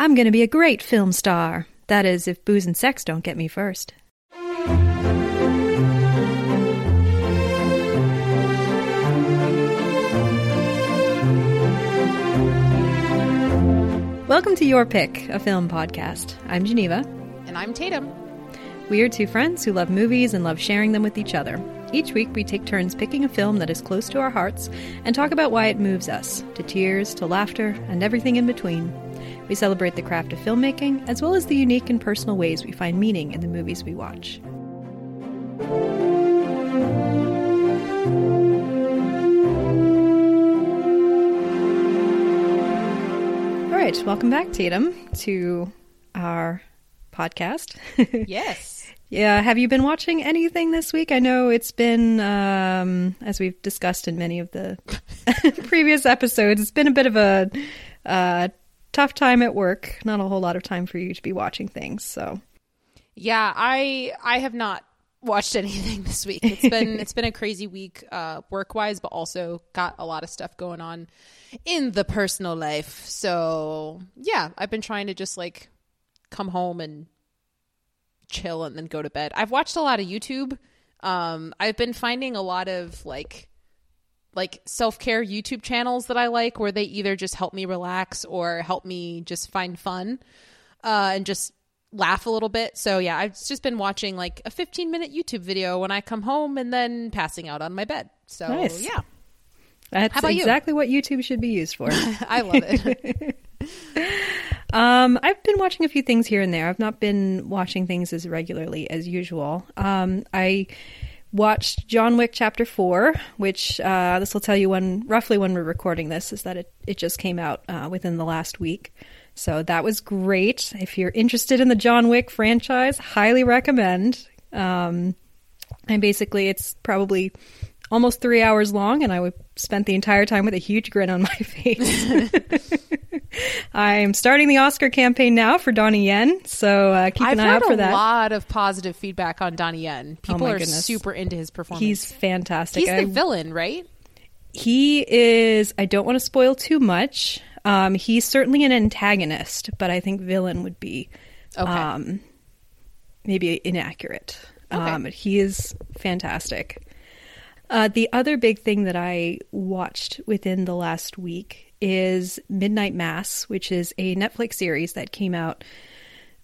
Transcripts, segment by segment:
I'm going to be a great film star. That is, if booze and sex don't get me first. Welcome to Your Pick, a film podcast. I'm Geneva. And I'm Tatum. We are two friends who love movies and love sharing them with each other. Each week, we take turns picking a film that is close to our hearts and talk about why it moves us to tears, to laughter, and everything in between. We celebrate the craft of filmmaking as well as the unique and personal ways we find meaning in the movies we watch. All right, welcome back, Tatum, to our podcast. Yes. yeah, have you been watching anything this week? I know it's been, um, as we've discussed in many of the previous episodes, it's been a bit of a uh, tough time at work. Not a whole lot of time for you to be watching things. So, yeah, I I have not watched anything this week. It's been it's been a crazy week uh work wise, but also got a lot of stuff going on in the personal life. So yeah, I've been trying to just like come home and chill and then go to bed. I've watched a lot of YouTube. Um I've been finding a lot of like like self-care YouTube channels that I like where they either just help me relax or help me just find fun uh and just laugh a little bit. So yeah, I've just been watching like a 15 minute YouTube video when I come home and then passing out on my bed. So Nice. yeah, that's about you? exactly what YouTube should be used for. I love it. Um, I've been watching a few things here and there. I've not been watching things as regularly as usual. Um, I watched John Wick Chapter Four, which uh, this will tell you when roughly when we're recording this is that it it just came out uh, within the last week. So that was great. If you're interested in the John Wick franchise, highly recommend. Um, and basically, it's probably almost three hours long, and I spent the entire time with a huge grin on my face. I'm starting the Oscar campaign now for Donnie Yen, so uh, keep I've an eye out for that. a lot of positive feedback on Donnie Yen. People my are goodness. super into his performance. He's fantastic. He's I- the villain, right? he is. I don't want to spoil too much. Um, he's certainly an antagonist, but I think villain would be Okay. um, maybe inaccurate. Okay. Um, he is fantastic. Uh, the other big thing that I watched within the last week is Midnight Mass, which is a Netflix series that came out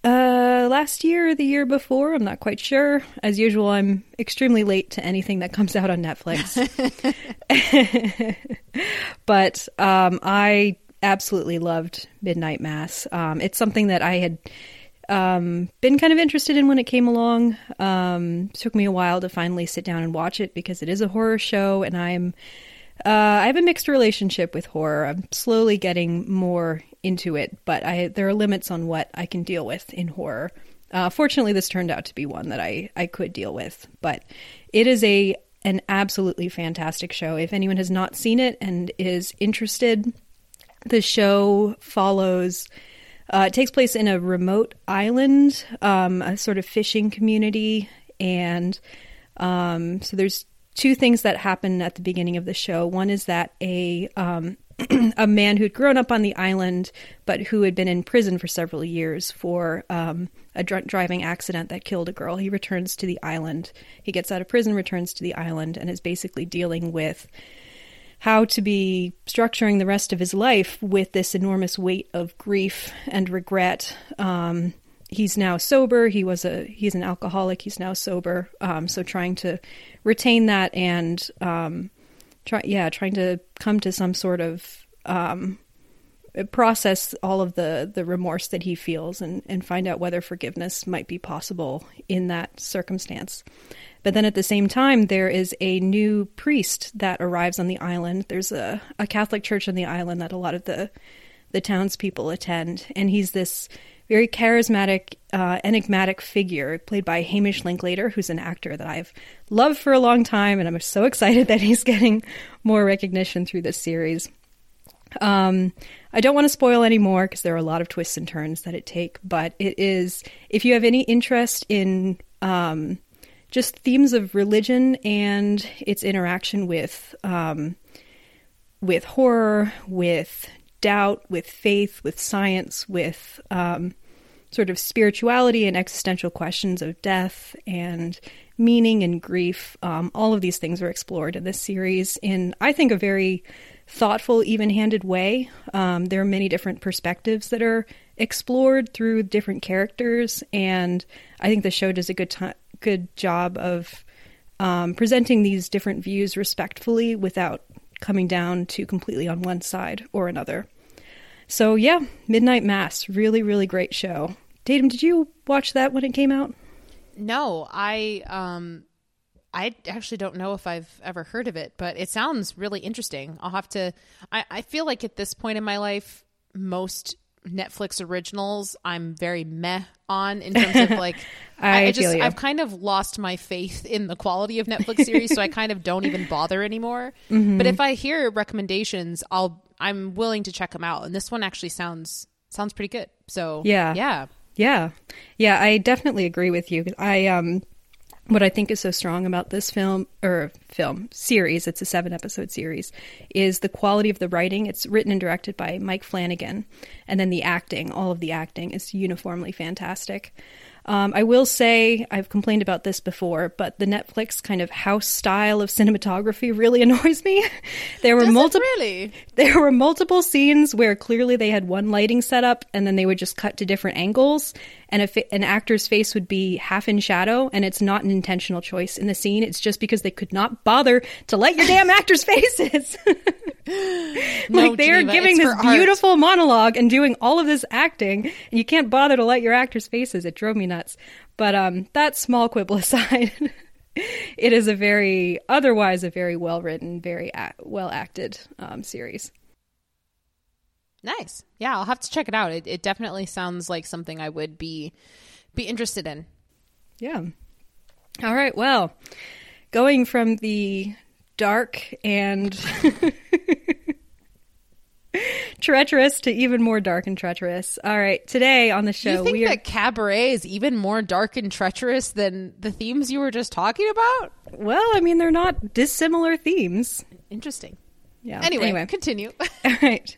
uh, last year or the year before. I'm not quite sure. As usual, I'm extremely late to anything that comes out on Netflix. but um, I absolutely loved Midnight Mass. Um, it's something that I had um, been kind of interested in when it came along. Um, took me a while to finally sit down and watch it because it is a horror show, and I'm uh, I have a mixed relationship with horror. I'm slowly getting more into it, but I there are limits on what I can deal with in horror. Uh, fortunately, this turned out to be one that I I could deal with, but it is a an absolutely fantastic show. If anyone has not seen it and is interested, the show follows. Uh, it takes place in a remote island, um, a sort of fishing community, and um, so there's two things that happen at the beginning of the show. One is that a um, a man who'd grown up on the island, but who had been in prison for several years for um, a drunk driving accident that killed a girl. He returns to the island. He gets out of prison, returns to the island, and is basically dealing with how to be structuring the rest of his life with this enormous weight of grief and regret. Um, he's now sober. He was a he's an alcoholic. He's now sober. Um, so trying to retain that and um, try yeah trying to come to some sort of um, process all of the the remorse that he feels and and find out whether forgiveness might be possible in that circumstance. But then at the same time, there is a new priest that arrives on the island. There's a, a Catholic church on the island that a lot of the the townspeople attend, and he's this very charismatic, uh, enigmatic figure played by Hamish Linklater, who's an actor that I've loved for a long time, and I'm so excited that he's getting more recognition through this series. Um, I don't want to spoil any more because there are a lot of twists and turns that it take, but it is if you have any interest in um, just themes of religion and its interaction with um, with horror, with doubt, with faith, with science, with um, sort of spirituality and existential questions of death and meaning and grief. Um, all of these things are explored in this series in, I think, a very thoughtful, even handed way. Um, there are many different perspectives that are explored through different characters, and I think the show does a good, t- good job of um, presenting these different views respectfully without coming down to completely on one side or another. So, yeah, Midnight Mass, really, really great show. Tatum, did you watch that when it came out? No, I um I actually don't know if I've ever heard of it, but it sounds really interesting. I'll have to I, I feel like at this point in my life, most Netflix originals I'm very meh on in terms of like I, I just I've kind of lost my faith in the quality of Netflix series, so I kind of don't even bother anymore. Mm-hmm. But if I hear recommendations, I'll I'm willing to check them out. And this one actually sounds sounds pretty good. So yeah, yeah, yeah, yeah. I definitely agree with you. I um what I think is so strong about this film or film series, it's a seven episode series, is the quality of the writing. It's written and directed by Mike Flanagan. And then the acting, all of the acting is uniformly fantastic. Um, I will say, I've complained about this before, but the Netflix kind of house style of cinematography really annoys me. there were multiple really? there were multiple scenes where clearly they had one lighting setup, and then they would just cut to different angles, and if an actor's face would be half in shadow, and it's not an intentional choice in the scene, it's just because they could not bother to light your damn actors' faces. no, like they are giving this beautiful art. monologue and doing all of this acting, and you can't bother to light your actors' faces. It drove me nuts. But um, that small quibble aside, it is a very, otherwise, a very well written, very a- well acted um, series. Nice. Yeah, I'll have to check it out. It, it definitely sounds like something I would be be interested in. Yeah. All right. Well, going from the dark and treacherous to even more dark and treacherous. All right, today on the show, you think are... that cabaret is even more dark and treacherous than the themes you were just talking about? Well, I mean, they're not dissimilar themes. Interesting. Yeah. Anyway, anyway. continue. All right.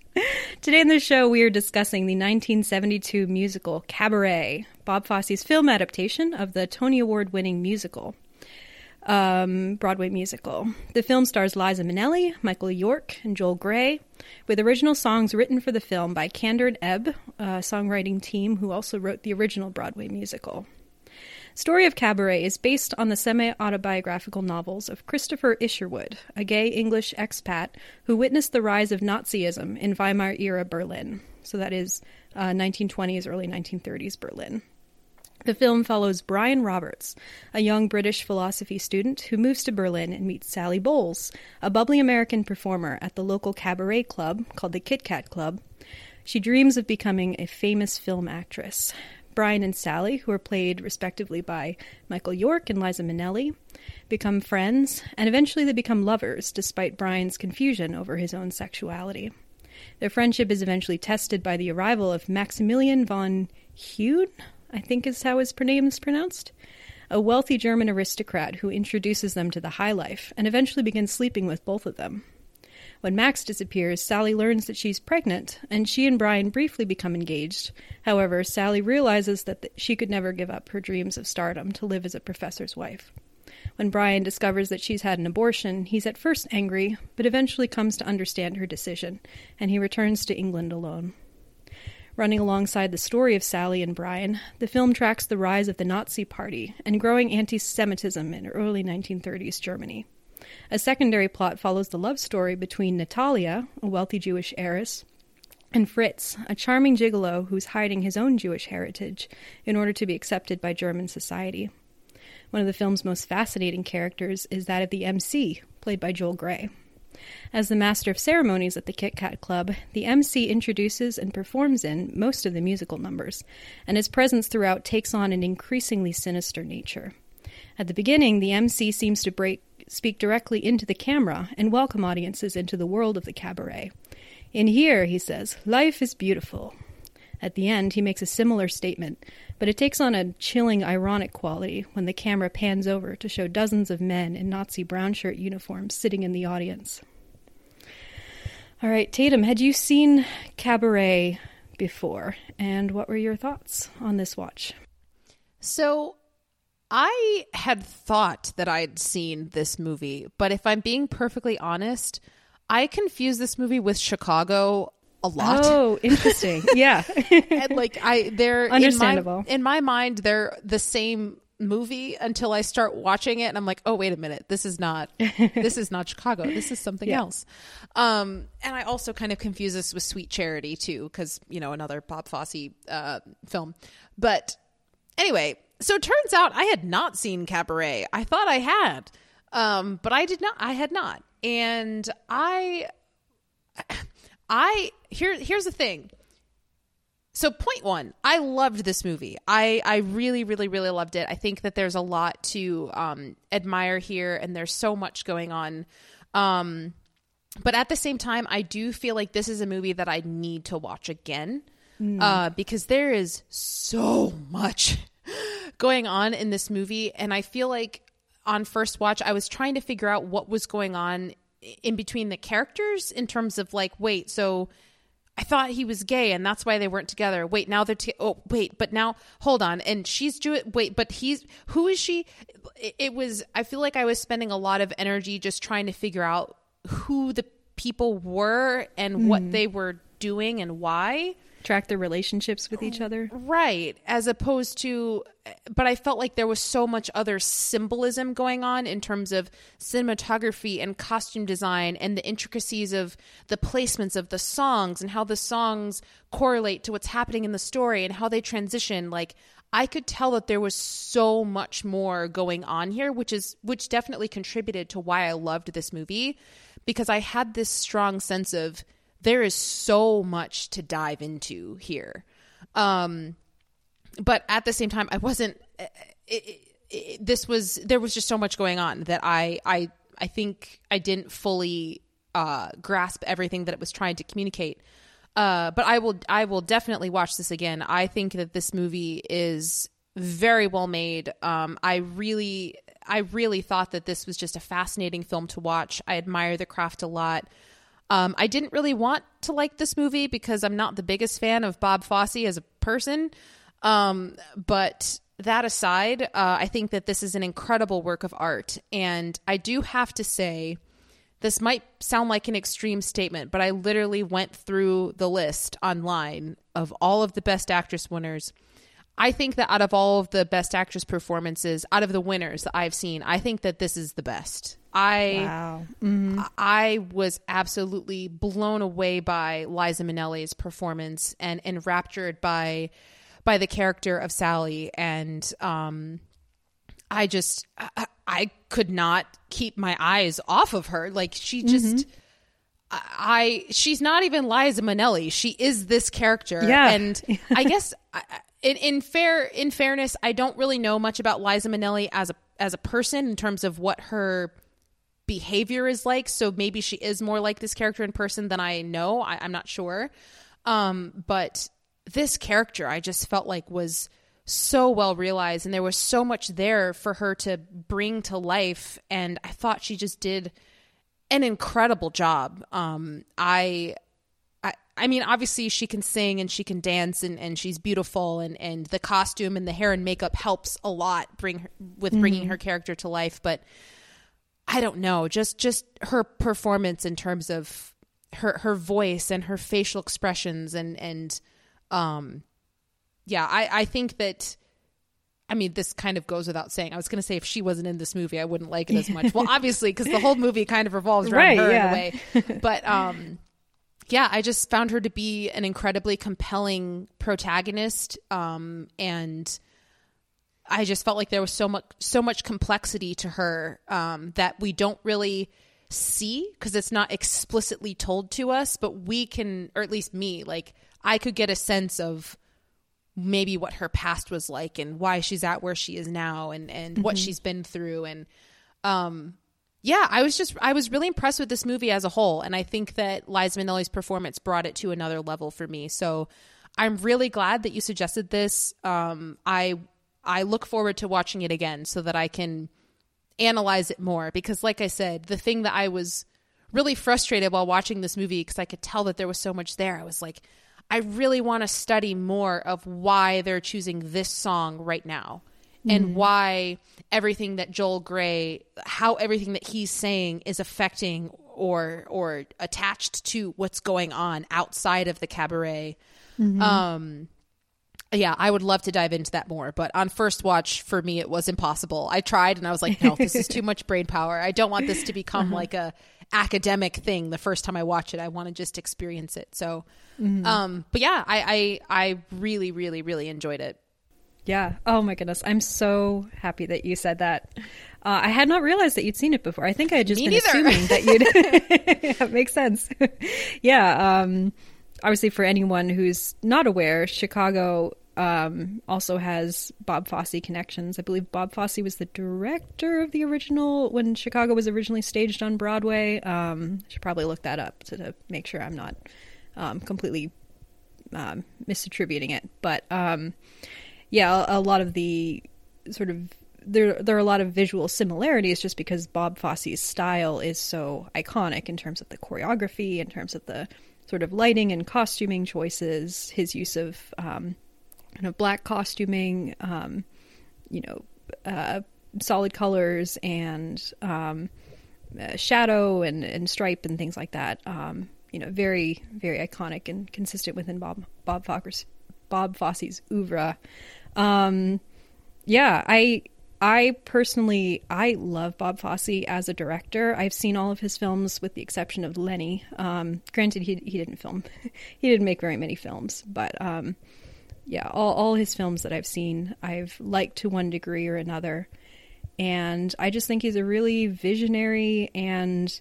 Today in the show, we are discussing the 1972 musical Cabaret, Bob Fosse's film adaptation of the Tony Award winning musical um, Broadway musical. The film stars Liza Minnelli, Michael York, and Joel Grey, with original songs written for the film by Kander and Ebb, a songwriting team who also wrote the original Broadway musical. Story of Cabaret is based on the semi autobiographical novels of Christopher Isherwood, a gay English expat who witnessed the rise of Nazism in Weimar era Berlin. So that is uh, 1920s, early 1930s Berlin. The film follows Brian Roberts, a young British philosophy student who moves to Berlin and meets Sally Bowles, a bubbly American performer at the local cabaret club called the Kit Kat Club. She dreams of becoming a famous film actress. Brian and Sally, who are played respectively by Michael York and Liza Minnelli, become friends, and eventually they become lovers, despite Brian's confusion over his own sexuality. Their friendship is eventually tested by the arrival of Maximilian von Hude, I think is how his name is pronounced, a wealthy German aristocrat who introduces them to the high life and eventually begins sleeping with both of them. When Max disappears, Sally learns that she's pregnant, and she and Brian briefly become engaged. However, Sally realizes that th- she could never give up her dreams of stardom to live as a professor's wife. When Brian discovers that she's had an abortion, he's at first angry, but eventually comes to understand her decision, and he returns to England alone. Running alongside the story of Sally and Brian, the film tracks the rise of the Nazi Party and growing anti Semitism in early 1930s Germany. A secondary plot follows the love story between Natalia, a wealthy Jewish heiress, and Fritz, a charming gigolo who's hiding his own Jewish heritage in order to be accepted by German society. One of the film's most fascinating characters is that of the MC, played by Joel Grey. As the master of ceremonies at the Kit Kat Club, the MC introduces and performs in most of the musical numbers, and his presence throughout takes on an increasingly sinister nature. At the beginning, the MC seems to break, speak directly into the camera and welcome audiences into the world of the cabaret. In here, he says, life is beautiful. At the end, he makes a similar statement, but it takes on a chilling, ironic quality when the camera pans over to show dozens of men in Nazi brown shirt uniforms sitting in the audience. All right, Tatum, had you seen Cabaret before? And what were your thoughts on this watch? So I had thought that I'd seen this movie, but if I'm being perfectly honest, I confuse this movie with Chicago a lot. Oh, interesting. yeah. and like I they're Understandable. In my, in my mind, they're the same movie until I start watching it and I'm like, oh wait a minute, this is not this is not Chicago. This is something Yeah. else. Um and I also kind of confuse this with Sweet Charity too, because you know, another Bob Fosse uh film. But anyway, so it turns out I had not seen Cabaret. I thought I had. Um, but I did not I had not. And I I here here's the thing. So point one, I loved this movie. I I really really really loved it. I think that there's a lot to um, admire here, and there's so much going on. Um, but at the same time, I do feel like this is a movie that I need to watch again uh, because there is so much going on in this movie, and I feel like on first watch, I was trying to figure out what was going on in between the characters in terms of like, wait, so I thought he was gay and that's why they weren't together. Wait, now they're t- oh wait, but now hold on, and she's Jewish. Wait, but he's who is she? It, it was. I feel like I was spending a lot of energy just trying to figure out who the people were and what mm-hmm. they were doing and why. Track their relationships with each other. Right. As opposed to, but I felt like there was so much other symbolism going on in terms of cinematography and costume design and the intricacies of the placements of the songs and how the songs correlate to what's happening in the story and how they transition. Like, I could tell that there was so much more going on here, which is, which definitely contributed to why I loved this movie because I had this strong sense of, there is so much to dive into here. Um, but at the same time, I wasn't. It, it, it, this was there was just so much going on that I I I think I didn't fully uh, grasp everything that it was trying to communicate. Uh, but I will I will definitely watch this again. I think that this movie is very well made. Um, I really I really thought that this was just a fascinating film to watch. I admire the craft a lot. Um, I didn't really want to like this movie because I'm not the biggest fan of Bob Fosse as a person. Um, but that aside, uh, I think that this is an incredible work of art. And I do have to say, this might sound like an extreme statement, but I literally went through the list online of all of the best actress winners. I think that out of all of the best actress performances, out of the winners that I've seen, I think that this is the best. I Wow. I was absolutely blown away by Liza Minnelli's performance and enraptured by by the character of Sally and um I just I, I could not keep my eyes off of her like she just I, I she's not even Liza Minnelli she is this character Yeah. and I guess I- I- in in fair in fairness I don't really know much about Liza Minnelli as a as a person in terms of what her behavior is like. So maybe she is more like this character in person than I know. I, I'm not sure. Um, but this character, I just felt like was so well realized, and there was so much there for her to bring to life. And I thought she just did an incredible job. Um, I. I, mean, obviously she can sing and she can dance and, and she's beautiful and, and the costume and the hair and makeup helps a lot bring her, with bringing her character to life. But I don't know, just just her performance in terms of her her voice and her facial expressions and and um yeah, I I think that I mean this kind of goes without saying. I was going to say if she wasn't in this movie, I wouldn't like it as much. well, obviously cuz the whole movie kind of revolves around Right, her yeah. in a way. But um yeah, I just found her to be an incredibly compelling protagonist um and I just felt like there was so much so much complexity to her um, that we don't really see because it's not explicitly told to us, but we can, or at least me, like I could get a sense of maybe what her past was like and why she's at where she is now and and what she's been through and um yeah, I was just I was really impressed with this movie as a whole, and I think that Liza Minnelli's performance brought it to another level for me. So I'm really glad that you suggested this. Um, I I look forward to watching it again so that I can analyze it more because, like I said, the thing that I was really frustrated while watching this movie because I could tell that there was so much there. I was like, I really want to study more of why they're choosing this song right now and why everything that Joel Grey, how everything that he's saying is affecting or or attached to what's going on outside of the cabaret. Um, yeah, I would love to dive into that more, but on first watch for me it was impossible. I tried and I was like, no, this is too much brain power. I don't want this to become like a academic thing the first time I watch it. I want to just experience it. So um but yeah, I I I really really really enjoyed it. Yeah. Oh my goodness. I'm so happy that you said that. Uh, I had not realized that you'd seen it before. I think I had just Me been neither. assuming that you'd. that makes sense. yeah. Um, obviously, for anyone who's not aware, Chicago um, also has Bob Fosse connections. I believe Bob Fosse was the director of the original when Chicago was originally staged on Broadway. Um, I should probably look that up to, to make sure I'm not um, completely um, misattributing it. But um, yeah, a, a lot of the sort of there there are a lot of visual similarities just because Bob Fosse's style is so iconic in terms of the choreography, in terms of the sort of lighting and costuming choices, his use of um, kind of black costuming, um, you know, uh, solid colors and um, uh, shadow and, and stripe and things like that. Um, you know, very very iconic and consistent within Bob Bob Fosse's Bob Fosse's oeuvre. Um, yeah, I I personally I love Bob Fosse as a director. I've seen all of his films with the exception of Lenny. Um, granted, he he didn't film, he didn't make very many films, but um, yeah, all all his films that I've seen, I've liked to one degree or another, and I just think he's a really visionary and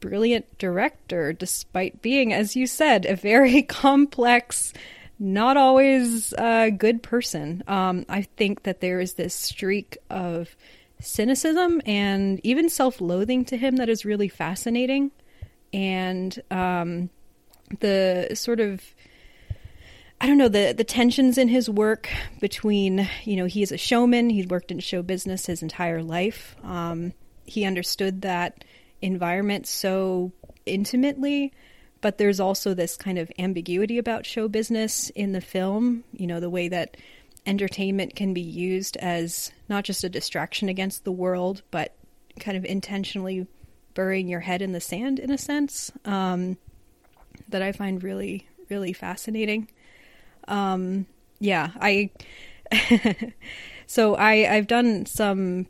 brilliant director, despite being, as you said, a very complex not always a good person. Um, I think that there is this streak of cynicism and even self loathing to him that is really fascinating. And um, the sort of I don't know the the tensions in his work between you know he is a showman he's worked in show business his entire life um, he understood that environment so intimately but there's also this kind of ambiguity about show business in the film you know the way that entertainment can be used as not just a distraction against the world but kind of intentionally burying your head in the sand in a sense um, that i find really really fascinating. Um, yeah i so i i've done some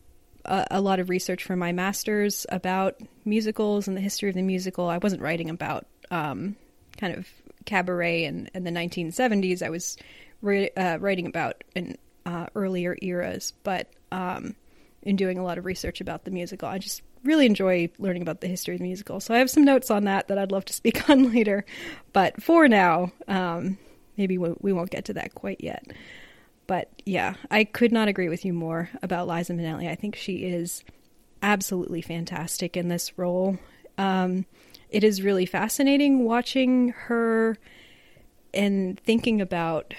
a, a lot of research for my master's about musicals and the history of the musical. I wasn't writing about um, kind of cabaret in, the 1970s. I was ri- uh, writing about in uh, earlier eras, but um, in doing a lot of research about the musical, I just really enjoy learning about the history of the musical. So I have some notes on that that I'd love to speak on later. But for now, um, maybe we, we won't get to that quite yet. But yeah, I could not agree with you more about Liza Minnelli. I think she is absolutely fantastic in this role. Um, it is really fascinating watching her and thinking about,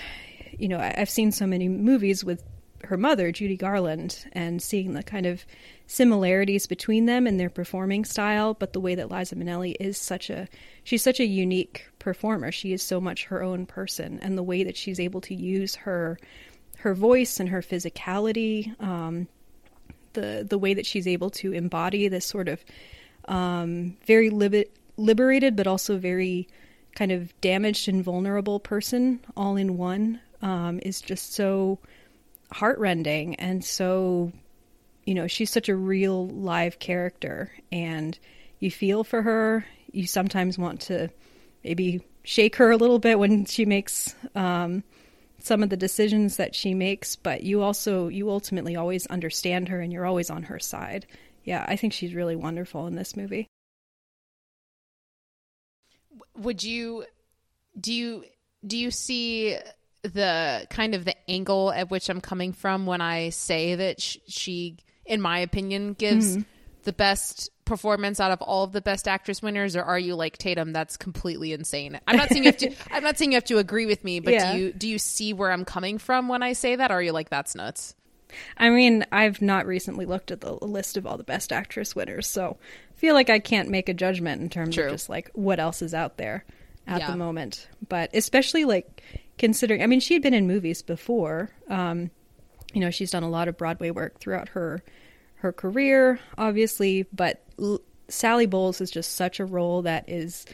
you know, I've seen so many movies with her mother, Judy Garland, and seeing the kind of similarities between them and their performing style, but the way that Liza Minnelli is such a she's such a unique performer. She is so much her own person, and the way that she's able to use her her voice and her physicality, um, the the way that she's able to embody this sort of um, very liber- liberated, but also very kind of damaged and vulnerable person all in one um, is just so heartrending and so you know she's such a real live character and you feel for her. You sometimes want to maybe shake her a little bit when she makes um, some of the decisions that she makes but you also you ultimately always understand her and you're always on her side yeah i think she's really wonderful in this movie would you do you do you see the kind of the angle at which I'm coming from when I say that sh- she, in my opinion, gives mm-hmm. the best performance out of all of the best actress winners, or are you like Tatum? That's completely insane. I'm not saying you have to. I'm not saying you have to agree with me, but Yeah. do you do you see where I'm coming from when I say that? Or are you like that's nuts? I mean, I've not recently looked at the list of all the best actress winners, so I feel like I can't make a judgment in terms True. of just like what else is out there at Yeah. the moment. But especially like considering, I mean, she had been in movies before. Um, you know, she's done a lot of Broadway work throughout her her career, obviously. But L- Sally Bowles is just such a role that is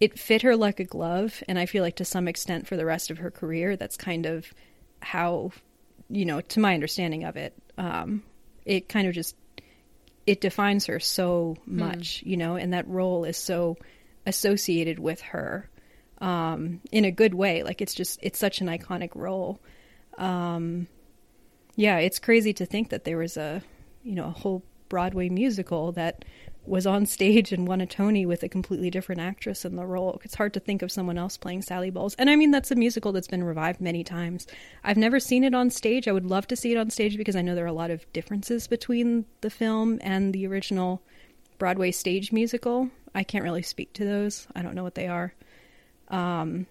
it fit her like a glove, and I feel like to some extent for the rest of her career, that's kind of how you know, to my understanding of it, um, it kind of just it defines her so much, you know, and that role is so associated with her um, in a good way. Like it's just it's such an iconic role. Um, yeah, it's crazy to think that there was a you know a whole Broadway musical that was on stage and won a Tony with a completely different actress in the role. It's hard to think of someone else playing Sally Bowles. And I mean, that's a musical that's been revived many times. I've never seen it on stage. I would love to see it on stage because I know there are a lot of differences between the film and the original Broadway stage musical. I can't really speak to those. I don't know what they are. Um,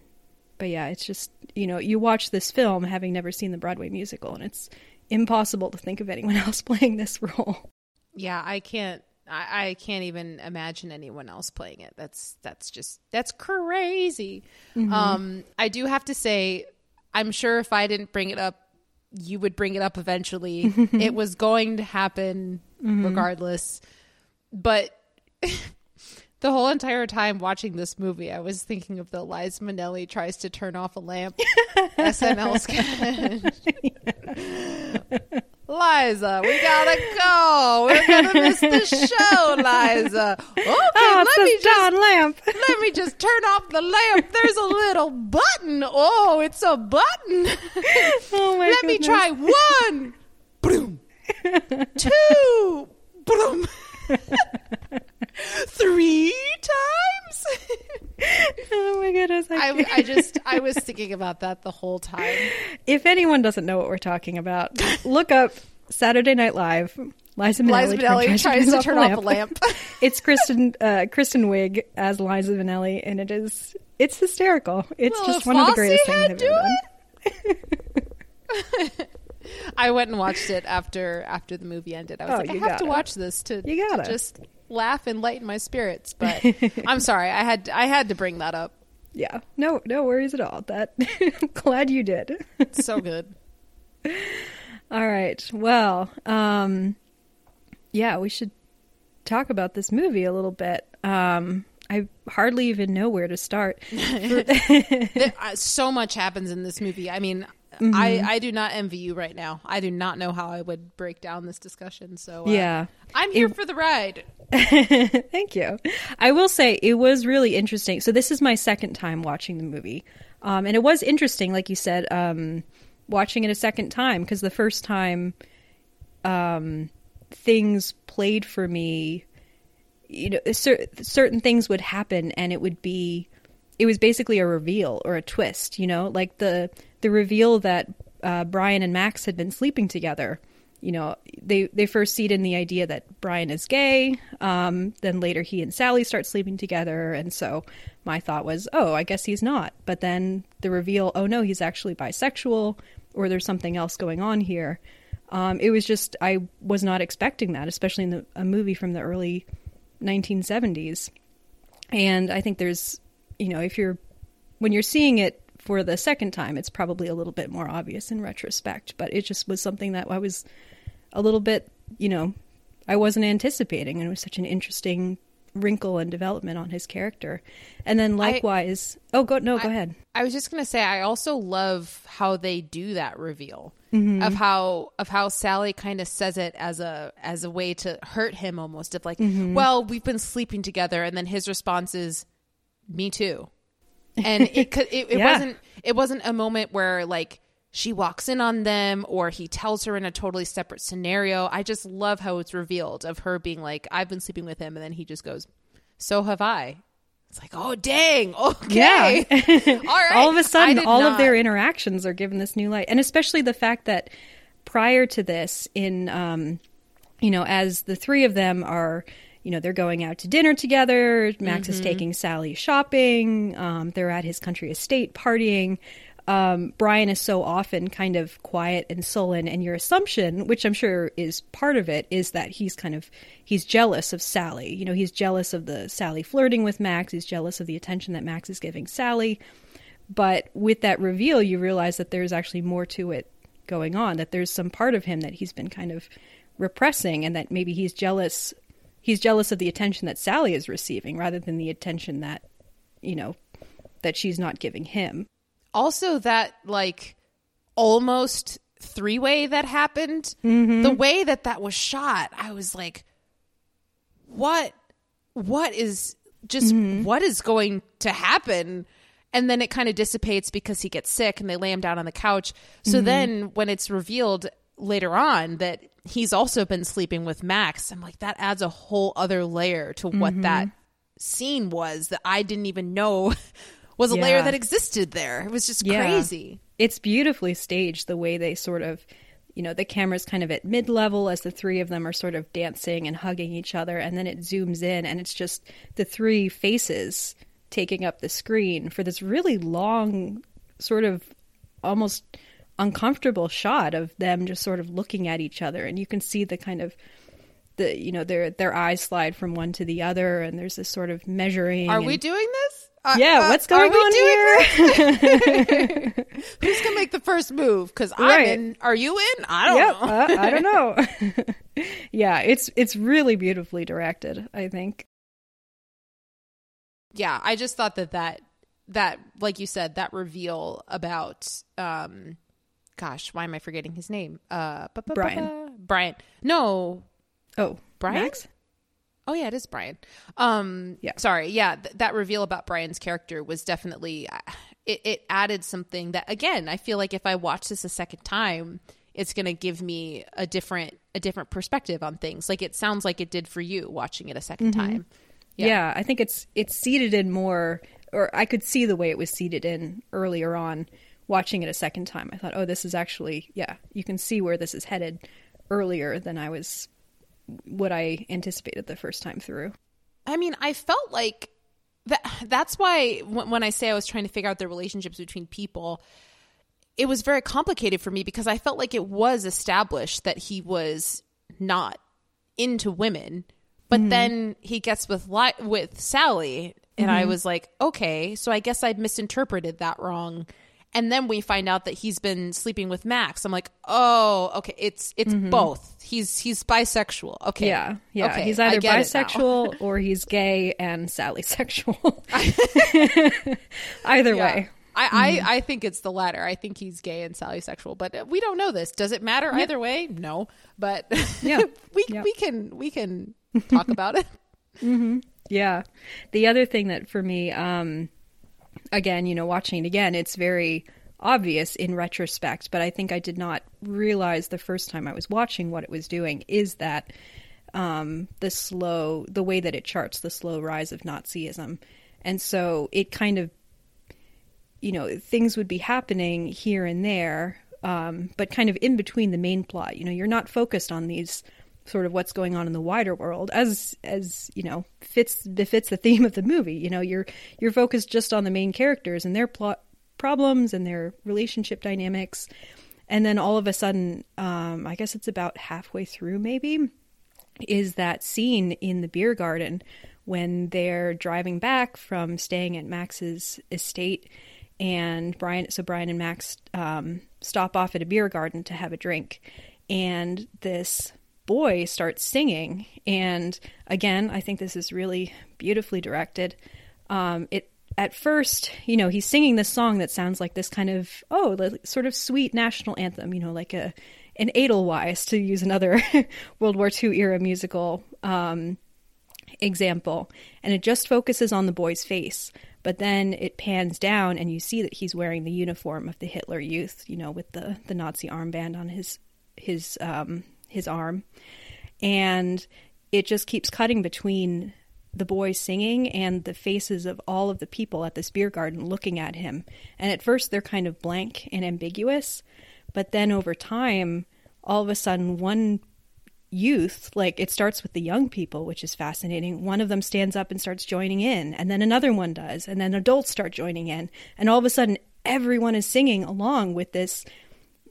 but yeah, it's just, you know, you watch this film having never seen the Broadway musical, and it's impossible to think of anyone else playing this role. Yeah, I can't. I, I can't even imagine anyone else playing it. That's that's just that's crazy. Um, I do have to say, I'm sure if I didn't bring it up, you would bring it up eventually. it was going to happen regardless. But the whole entire time watching this movie, I was thinking of the Liza Minnelli tries to turn off a lamp SNL sketch. Liza, we gotta go. We're gonna miss the show, Liza. Okay, oh, let me it's just John Lamp. let me just turn off the lamp. There's a little button. Oh, it's a button. oh my let me try one. Boom. Two. Boom. Three times. Oh my goodness. I I, I just I was thinking about that the whole time. if anyone doesn't know what we're talking about, look up Saturday Night Live. Liza Minnelli, Liza Minnelli tries to turn off a lamp. it's Kristen uh, Kristen Wiig as Liza Minnelli, and it is it's hysterical. It's Well, just one of the greatest things I've ever done. I went and watched it after after the movie ended. I was Oh, like, I have to gotta. watch this to, You to gotta. just laugh and lighten my spirits. But I'm sorry, I had I had to bring that up. Yeah, no, no worries at all. That glad you did. So good. all right, well, um, yeah, we should talk about this movie a little bit. Um, I hardly even know where to start. Uh, so much happens in this movie. I mean, Mm-hmm. I I do not envy you right now. I do not know how I would break down this discussion. So uh, Yeah. I'm here It- for the ride. Thank you. I will say it was really interesting. So this is my second time watching the movie, um, and it was interesting, like you said, um, watching it a second time because the first time, um, things played for me. You know, cer- certain things would happen, and it would be, it was basically a reveal or a twist. You know, like the the reveal that uh, Brian and Max had been sleeping together. You know they they first seed in the idea that Brian is gay um then later he and Sally start sleeping together. And so my thought was oh I guess he's not. But then the reveal oh no he's actually bisexual or there's something else going on here. Um it was just I was not expecting that especially in the, a movie from the early 1970s and I think there's you know if you're when you're seeing it for the second time, it's probably a little bit more obvious in retrospect, but it just was something that I was a little bit, you know, I wasn't anticipating, and it was such an interesting wrinkle and development on his character. And then likewise, oh, go no, go ahead. I was just gonna say I also love how they do that reveal Mm-hmm. of how of how Sally kind of says it as a as a way to hurt him almost of like, Mm-hmm. well, we've been sleeping together, and then his response is, "Me too," and it it, it Yeah. wasn't it wasn't a moment where like she walks in on them or he tells her in a totally separate scenario. I just love how it's revealed of her being like, "I've been sleeping with him," and then he just goes, "So have I." It's like, oh dang, okay, all right. all of a sudden all of their interactions are given this new light and especially the fact that prior to this in um you know as the three of them are you know they're going out to dinner together max Mm-hmm. is taking sally shopping um they're at his country estate partying um, Brian is so often kind of quiet and sullen, and your assumption, which I'm sure is part of it, is that he's kind of he's jealous of Sally. You know, he's jealous of the Sally flirting with Max. He's jealous of the attention that Max is giving Sally. But with that reveal, you realize that there's actually more to it going on. That there's some part of him that he's been kind of repressing, and that maybe he's jealous. He's jealous of the attention that Sally is receiving, rather than the attention that you know that she's not giving him also that like almost three way that happened mm-hmm. the way that that was shot i was like what what is just mm-hmm. what is going to happen and then it kind of dissipates because he gets sick and they lay him down on the couch so mm-hmm. then when it's revealed later on that he's also been sleeping with max i'm like that adds a whole other layer to what mm-hmm. that scene was that i didn't even know was a yeah. layer that existed there. It was just yeah. crazy. It's beautifully staged the way they sort of you know, the camera's kind of at mid level as the three of them are sort of dancing and hugging each other, and then it zooms in and it's just the three faces taking up the screen for this really long, sort of almost uncomfortable shot of them just sort of looking at each other, and you can see the kind of the you know their their eyes slide from one to the other, and there's this sort of measuring. Are and, we doing this? Uh, yeah, uh, what's going on here? Who's gonna make the first move? Because I'm right. in. Are you in? I don't yep, know. uh, I don't know. yeah, it's it's really beautifully directed. I think. Yeah, I just thought that that that like you said that reveal about um, gosh, why am I forgetting his name? Uh, Brian. Brian. No. Oh, Brian. Max? Oh yeah, it is Brian. Um, yeah. Sorry. Yeah, th- that reveal about Brian's character was definitely uh, it, it added something that again I feel like if I watch this a second time, it's going to give me a different a different perspective on things. Like it sounds like it did for you watching it a 2nd mm-hmm. time. Yeah. yeah, I think it's it's seated in more, or I could see the way it was seated in earlier on. Watching it a second time, I thought, oh, this is actually yeah. You can see where this is headed earlier than I was what I anticipated the first time through. I mean, I felt like that. That's why when I say I was trying to figure out the relationships between people, it was very complicated for me because I felt like it was established that he was not into women, but mm-hmm. then he gets with li- with Sally, and mm-hmm. I was like, okay, so I guess I misinterpreted that wrong and then we find out that he's been sleeping with Max. I'm like, oh, okay, it's it's mm-hmm. both. He's he's bisexual. Okay, yeah, yeah. Okay, he's either bisexual or he's gay and Sally sexual. either yeah. way. I, mm-hmm. I, I think it's the latter. I think he's gay and Sally sexual, but we don't know this. Does it matter yeah. either way? No, but yeah, we yeah. we can we can talk about it. Mm-hmm. Yeah. The other thing that for me, um, again, you know, watching it again, it's very obvious in retrospect, but I think I did not realize the first time I was watching what it was doing is that um, the slow, the way that it charts the slow rise of Nazism. And so it kind of, you know, things would be happening here and there, um, but kind of in between the main plot. You know, you're not focused on these sort of what's going on in the wider world as as you know fits befits the theme of the movie. You know you're you're focused just on the main characters and their plot problems and their relationship dynamics. And then all of a sudden um, i guess it's about halfway through maybe is that scene in the beer garden when they're driving back from staying at max's estate and brian so brian and max um, stop off at a beer garden to have a drink. And this boy starts singing. And again, I think this is really beautifully directed. Um, it at first, you know, he's singing this song that sounds like this kind of oh, sort of sweet national anthem, you know, like a an Edelweiss to use another World War II era musical um, example, and it just focuses on the boy's face. But then it pans down, and you see that he's wearing the uniform of the Hitler Youth, you know, with the the Nazi armband on his his um, his arm. And it just keeps cutting between the boy singing and the faces of all of the people at this beer garden looking at him. And at first they're kind of blank and ambiguous, but then over time, all of a sudden, one youth, like it starts with the young people, which is fascinating. One of them stands up and starts joining in, and then another one does, and then adults start joining in, and all of a sudden, everyone is singing along with this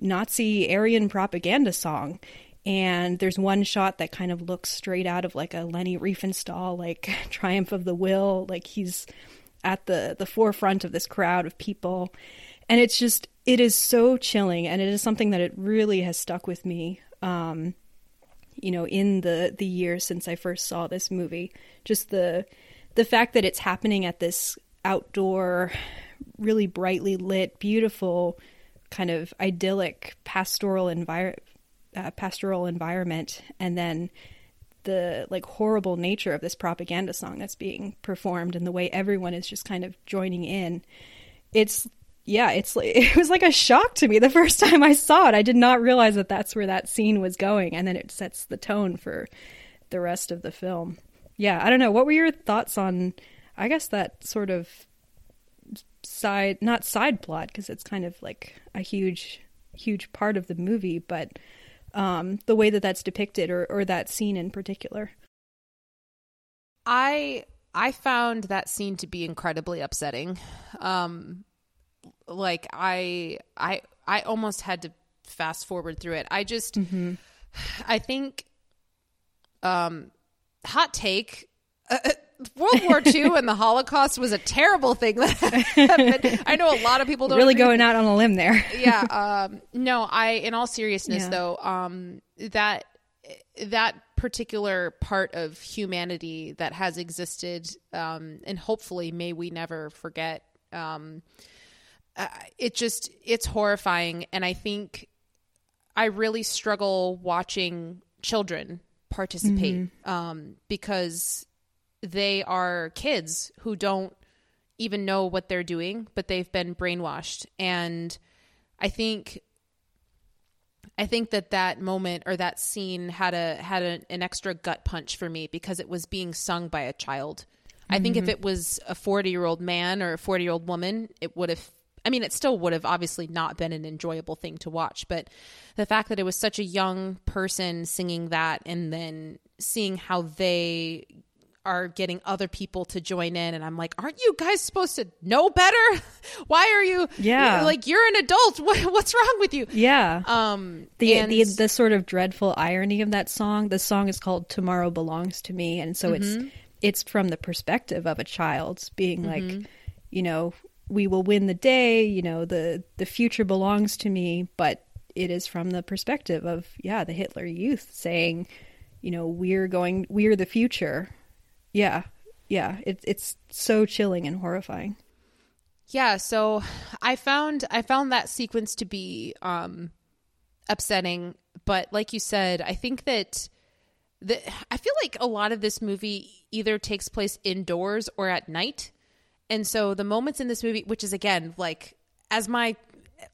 Nazi Aryan propaganda song. And there's one shot that kind of looks straight out of like a Leni Riefenstahl, like Triumph of the Will, like he's at the the forefront of this crowd of people. And it's just it is so chilling and it is something that it really has stuck with me. Um, you know, in the the years since I first saw this movie. Just the the fact that it's happening at this outdoor, really brightly lit, beautiful, kind of idyllic pastoral environment uh, pastoral environment and then the like horrible nature of this propaganda song that's being performed and the way everyone is just kind of joining in it's yeah it's like it was like a shock to me the first time i saw it. I did not realize that that's where that scene was going and then it sets the tone for the rest of the film. Yeah i don't know. What were your thoughts on i guess that sort of side not side plot because it's kind of like a huge huge part of the movie but um, the way that that's depicted or, or that scene in particular. I I found that scene to be incredibly upsetting. Um, like I I I almost had to fast forward through it. I just mm-hmm. I think um hot take uh, uh World War II and the Holocaust was a terrible thing that happened. I know a lot of people don't really going out on a limb there. yeah. Um, no, I, in all seriousness, yeah. though, um, that that particular part of humanity that has existed, um, and hopefully, may we never forget. Um, uh, it just it's horrifying, and I think I really struggle watching children participate mm-hmm. um, because they are kids who don't even know what they're doing, but they've been brainwashed. And I think I think that that moment or that scene had a had a, an extra gut punch for me because it was being sung by a child. Mm-hmm. I think if mm-hmm. it was a 40-year-old man or a 40-year-old woman, it would have I mean, it still would have obviously not been an enjoyable thing to watch, but the fact that it was such a young person singing that and then seeing how they are getting other people to join in and I'm like, aren't you guys supposed to know better? Why are you Yeah. like you're an adult. What, what's wrong with you? Yeah. Um the, and, the the sort of dreadful irony of that song, the song is called Tomorrow Belongs to Me and so mm-hmm. it's it's from the perspective of a child being mm-hmm. like, you know, we will win the day, you know, the the future belongs to me, but it is from the perspective of yeah, the Hitler youth saying, you know, we're going we're the future yeah, yeah, it's it's so chilling and horrifying. Yeah, so I found I found that sequence to be um upsetting, but like you said, I think that the I feel like a lot of this movie either takes place indoors or at night. And so the moments in this movie, which is again like as my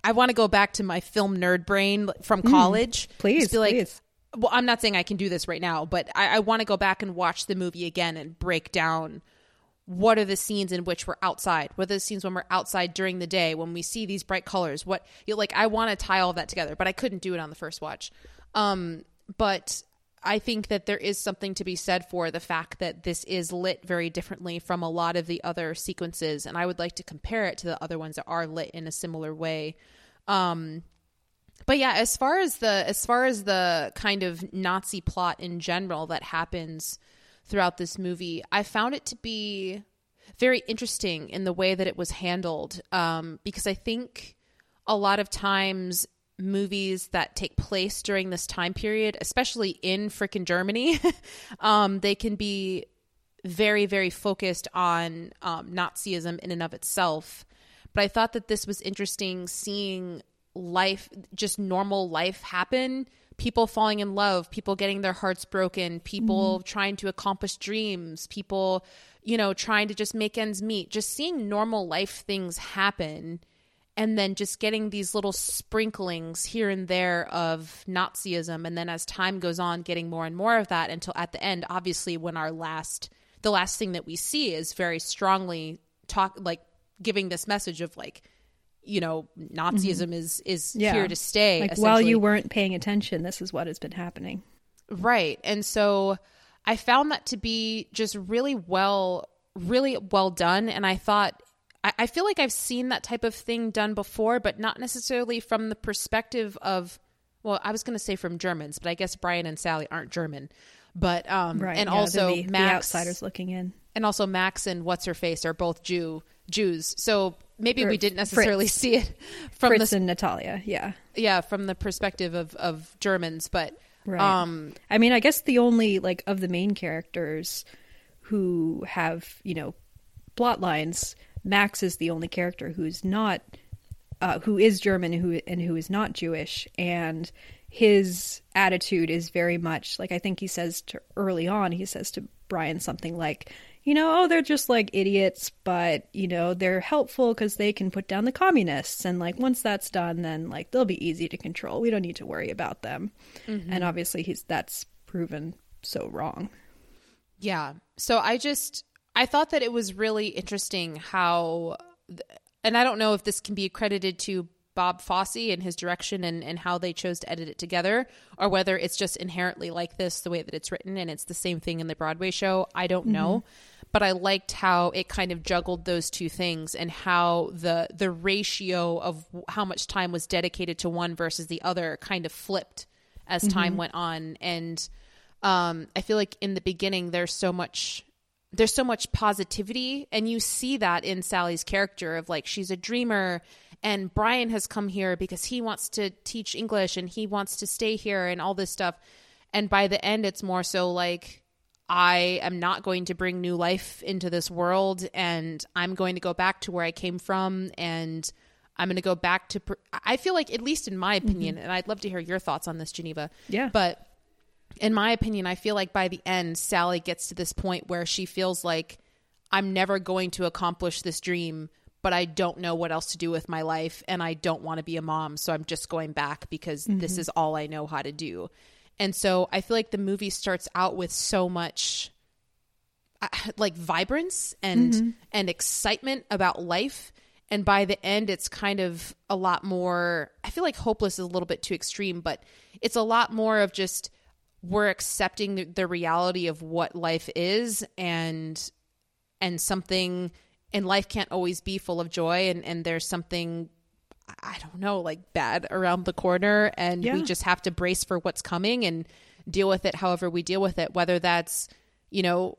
I want to go back to my film nerd brain from mm, college. Mm, please, be like, please well, I'm not saying I can do this right now, but I, I want to go back and watch the movie again and break down what are the scenes in which we're outside? What are the scenes when we're outside during the day when we see these bright colors? What you know, like i want to tie all that together but i couldn't do it on the first watch. Um, but i think that there is something to be said for the fact that this is lit very differently from a lot of the other sequences and i would like to compare it to the other ones that are lit in a similar way. Um, but yeah, as far as the as far as the kind of Nazi plot in general that happens throughout this movie, I found it to be very interesting in the way that it was handled um, because I think a lot of times movies that take place during this time period, especially in frickin' Germany, um, they can be very, very focused on um, Nazism in and of itself. But I thought that this was interesting seeing life, just normal life happen. People falling in love, people getting their hearts broken, people mm-hmm. trying to accomplish dreams, people, you know, trying to just make ends meet, just seeing normal life things happen. And then just getting these little sprinklings here and there of Nazism. And then as time goes on, getting more and more of that until at the end, obviously, when our last, the last thing that we see is very strongly talk, like giving this message of like, you know Nazism mm-hmm. is is yeah. here to stay. Like while you weren't paying attention, this is what has been happening. Right, and so I found that to be just really well, really well done, and I thought I, I feel like I've seen that type of thing done before, but not necessarily from the perspective of well, I was going to say from Germans, but I guess Brian and Sally aren't German. But um, Right. and yeah, also the, the Max, outsiders looking in. and also Max and what's her face are both Jew Jews. So maybe Or we didn't necessarily Fritz. see it from Fritz the and Natalia. Yeah. yeah from the perspective of of Germans, but Right. um, I mean, I guess the only like of the main characters who have you know plot lines, Max is the only character who's not uh, who is German who and who is not Jewish, and his attitude is very much like I think he says to early on. He says to Brian something like. You know, oh, they're just like idiots, but you know, they're helpful because they can put down the communists. And like, once that's done, then like they'll be easy to control. We don't need to worry about them. Mm-hmm. And obviously, he's that's proven so wrong. Yeah. So I just I thought that it was really interesting how and I don't know if this can be accredited to Bob Fosse and his direction and, and how they chose to edit it together, or whether it's just inherently like this, the way that it's written, and it's the same thing in the Broadway show. I don't mm-hmm. know. But I liked how it kind of juggled those two things and how the the ratio of how much time was dedicated to one versus the other kind of flipped as time went on. And um, I feel like in the beginning there's so much there's so much positivity and you see that in Sally's character of like she's a dreamer and Brian has come here because he wants to teach English and he wants to stay here and all this stuff and by the end it's more so like I am not going to bring new life into this world and I'm going to go back to where I came from and I'm going to go back to pr- I feel like at least in my mm-hmm. opinion and I'd love to hear your thoughts on this Geneva Yeah. but in my opinion, I feel like by the end, Sally gets to this point where she feels like I'm never going to accomplish this dream, but I don't know what else to do with my life and I don't want to be a mom. So I'm just going back because this mm-hmm. is all I know how to do. And so I feel like the movie starts out with so much uh, like vibrance and and excitement about life. And by the end it's kind of a lot more i feel like hopeless is a little bit too extreme but it's a lot more of just we're accepting the, the reality of what life is and and something and life can't always be full of joy. And and there's something i don't know like bad around the corner and we just have to brace for what's coming and deal with it however we deal with it whether that's you know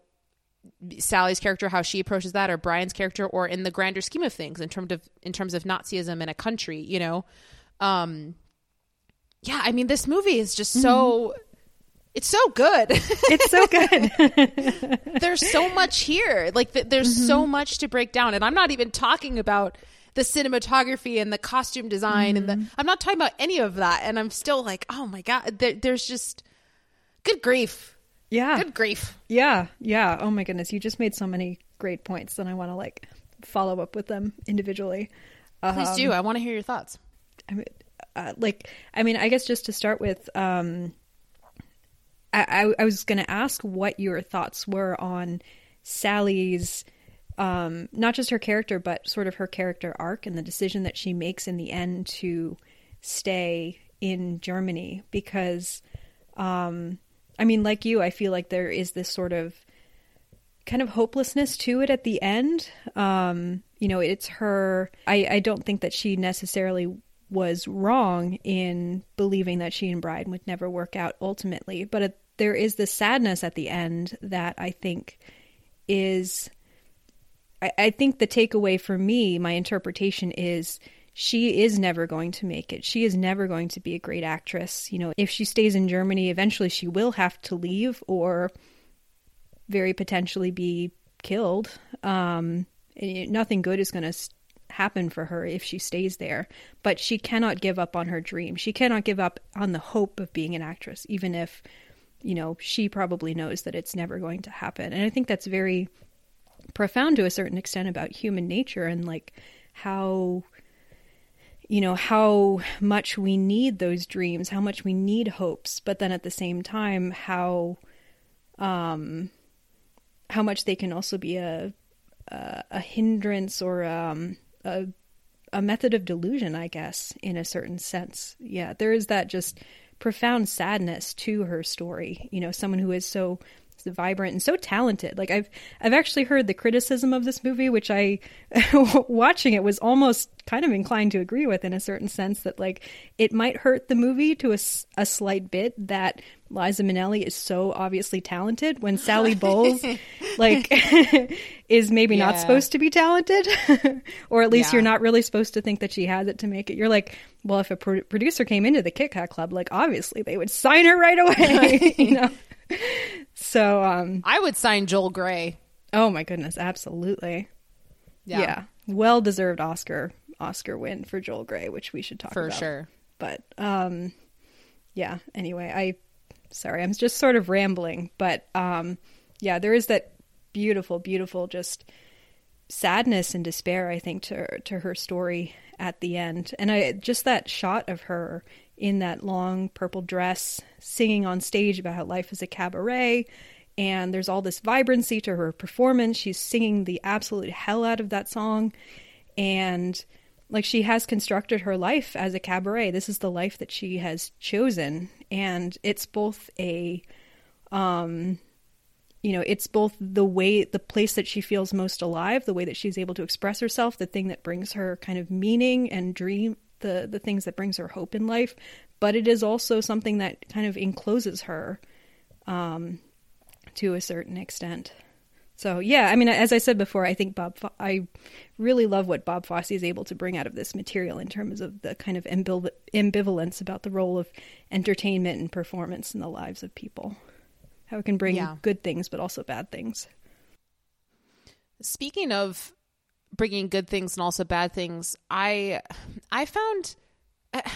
Sally's character, how she approaches that, or Brian's character, or in the grander scheme of things, in terms of in terms of Nazism in a country, you know, um, yeah, I mean, this movie is just so it's so good. It's so good. there's so much here, like th- there's so much to break down, and I'm not even talking about the cinematography and the costume design, and the I'm not talking about any of that, and I'm still like, oh my god, there, there's just good grief, yeah. good grief. Yeah. Yeah. Oh my goodness. You just made so many great points and I want to like follow up with them individually. Please do. I want to hear your thoughts. I mean, uh, like, I mean, I guess just to start with, um, I, I, I was going to ask what your thoughts were on Sally's, um, not just her character, but sort of her character arc and the decision that she makes in the end to stay in Germany. Because, um, I mean, like you, I feel like there is this sort of kind of hopelessness to it at the end. Um, you know, it's her. I, I don't think that she necessarily was wrong in believing that she and Brian would never work out ultimately, but it, there is this sadness at the end that I think is. I, I think the takeaway for me, my interpretation is she is never going to make it. She is never going to be a great actress. You know, if she stays in Germany, eventually she will have to leave or very potentially be killed. Um, nothing good is going to happen for her if she stays there. But she cannot give up on her dream. She cannot give up on the hope of being an actress, even if, you know, she probably knows that it's never going to happen. And I think that's very profound to a certain extent about human nature and like how you know how much we need those dreams how much we need hopes but then at the same time how um how much they can also be a a, a hindrance or um a a method of delusion i guess in a certain sense. Yeah there is that just profound sadness to her story. You know someone who is so vibrant and so talented. Like I've I've actually heard the criticism of this movie, which I watching it was almost kind of inclined to agree with in a certain sense that like it might hurt the movie to a, a slight bit that Liza Minnelli is so obviously talented when Sally Bowles like is maybe yeah. not supposed to be talented or at least yeah. you're not really supposed to think that she has it to make it. You're like, well, if a pro- producer came into the Kit Kat Club, like obviously they would sign her right away, you know. So um I would sign Joel Grey. Oh my goodness, absolutely. Yeah. yeah. Well deserved Oscar Oscar win for Joel Grey, which we should talk for about. sure. But um yeah, anyway, I sorry, I'm just sort of rambling, but um yeah, there is that beautiful beautiful just sadness and despair I think to to her story at the end. And I just that shot of her in that long purple dress singing on stage about how life is a cabaret and there's all this vibrancy to her performance. She's singing the absolute hell out of that song and like she has constructed her life as a cabaret. This is the life that she has chosen and it's both a um you know, it's both the way, the place that she feels most alive, the way that she's able to express herself, the thing that brings her kind of meaning and dream, the the things that brings her hope in life. But it is also something that kind of encloses her, um, to a certain extent. So yeah, I mean, as I said before, I think Bob, Fo- I really love what Bob Fosse is able to bring out of this material in terms of the kind of ambivalence about the role of entertainment and performance in the lives of people how it can bring yeah. good things but also bad things. Speaking of bringing good things and also bad things, I I found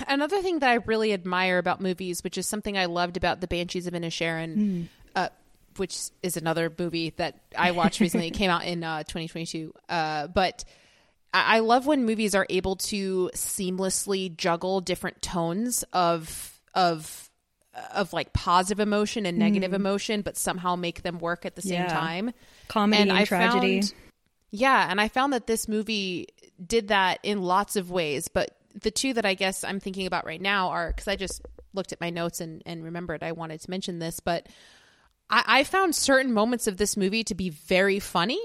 another thing that I really admire about movies, which is something I loved about The Banshees of Inisherin, mm. uh, which is another movie that I watched recently. it came out in uh, 2022. Uh, but I-, I love when movies are able to seamlessly juggle different tones of of of like positive emotion and negative mm. emotion, but somehow make them work at the same yeah. time. Comedy and, and tragedy. Found, yeah, and I found that this movie did that in lots of ways, but the two that I guess I'm thinking about right now are because I just looked at my notes and, and remembered I wanted to mention this, but I, I found certain moments of this movie to be very funny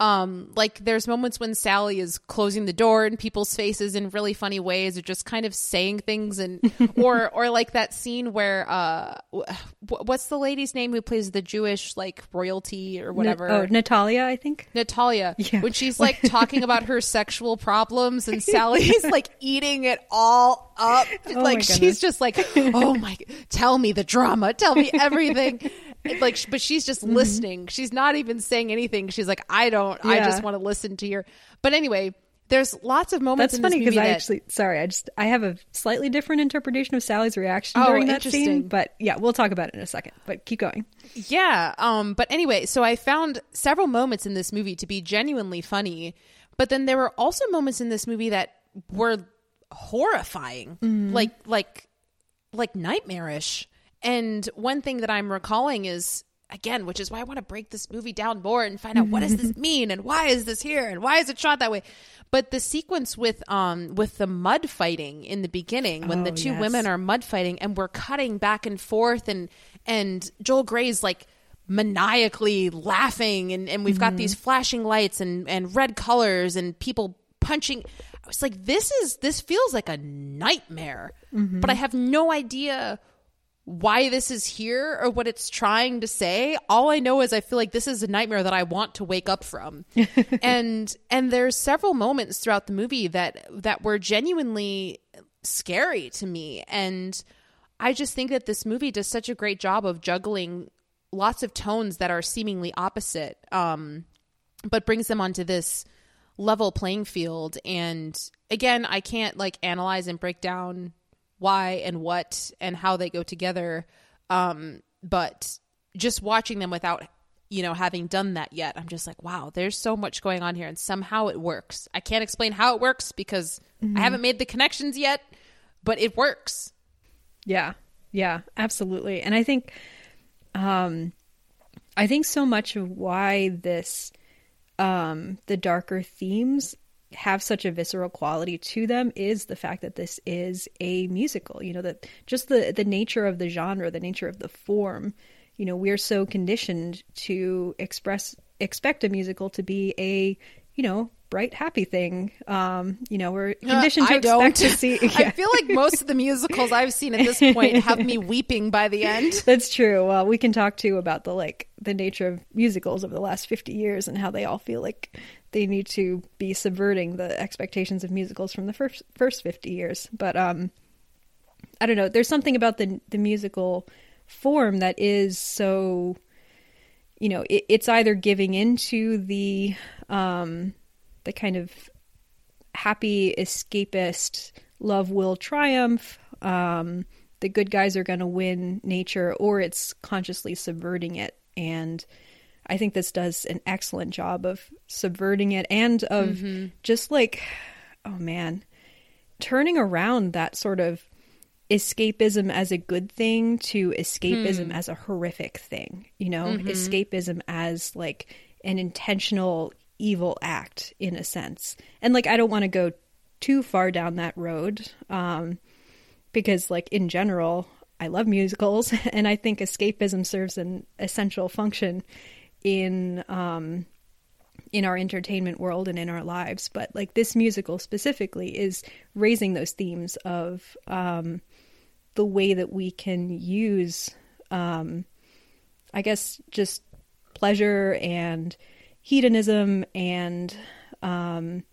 um, like there's moments when Sally is closing the door in people's faces in really funny ways, or just kind of saying things, and or or like that scene where uh, what's the lady's name who plays the Jewish like royalty or whatever? oh, Natalia, I think. Natalia, yeah. when she's like talking about her sexual problems, and Sally's like eating it all up, oh like she's just like, oh my, tell me the drama, tell me everything like but she's just mm-hmm. listening she's not even saying anything she's like i don't yeah. i just want to listen to your but anyway there's lots of moments that's funny because i actually sorry i just i have a slightly different interpretation of sally's reaction oh, during that scene but yeah we'll talk about it in a second but keep going yeah um but anyway so i found several moments in this movie to be genuinely funny but then there were also moments in this movie that were horrifying mm. like like like nightmarish and one thing that I'm recalling is again, which is why I want to break this movie down more and find out what does this mean and why is this here and why is it shot that way. But the sequence with um with the mud fighting in the beginning when oh, the two yes. women are mud fighting and we're cutting back and forth and and Joel Grey's like maniacally laughing and, and we've mm-hmm. got these flashing lights and, and red colors and people punching I was like, this is this feels like a nightmare. Mm-hmm. But I have no idea why this is here or what it's trying to say. All I know is I feel like this is a nightmare that I want to wake up from. and and there's several moments throughout the movie that that were genuinely scary to me and I just think that this movie does such a great job of juggling lots of tones that are seemingly opposite um but brings them onto this level playing field and again I can't like analyze and break down why and what and how they go together. Um, but just watching them without you know having done that yet i'm just like wow there's so much going on here and somehow it works i can't explain how it works because mm-hmm. i haven't made the connections yet but it works yeah yeah absolutely and i think um i think so much of why this um the darker themes have such a visceral quality to them is the fact that this is a musical. You know that just the the nature of the genre the nature of the form you know we're so conditioned to express expect a musical to be a you know bright happy thing um you know we're conditioned to I expect don't. to see I feel like most of the musicals I've seen at this point have me weeping by the end. That's true. Well, we can talk too about the like the nature of musicals over the last 50 years and how they all feel like they need to be subverting the expectations of musicals from the first first 50 years. But um I don't know, there's something about the the musical form that is so you know, it, it's either giving into the um the kind of happy escapist love will triumph um the good guys are going to win nature or it's consciously subverting it. And i think this does an excellent job of subverting it and of mm-hmm. just like oh man turning around that sort of escapism as a good thing to escapism hmm. as a horrific thing you know? Mm-hmm. Escapism as like an intentional evil act in a sense. And like i don't want to go too far down that road um because like in general i love musicals and i think escapism serves an essential function in um in our entertainment world and in our lives. But like this musical specifically is raising those themes of um the way that we can use um i guess just pleasure and hedonism and um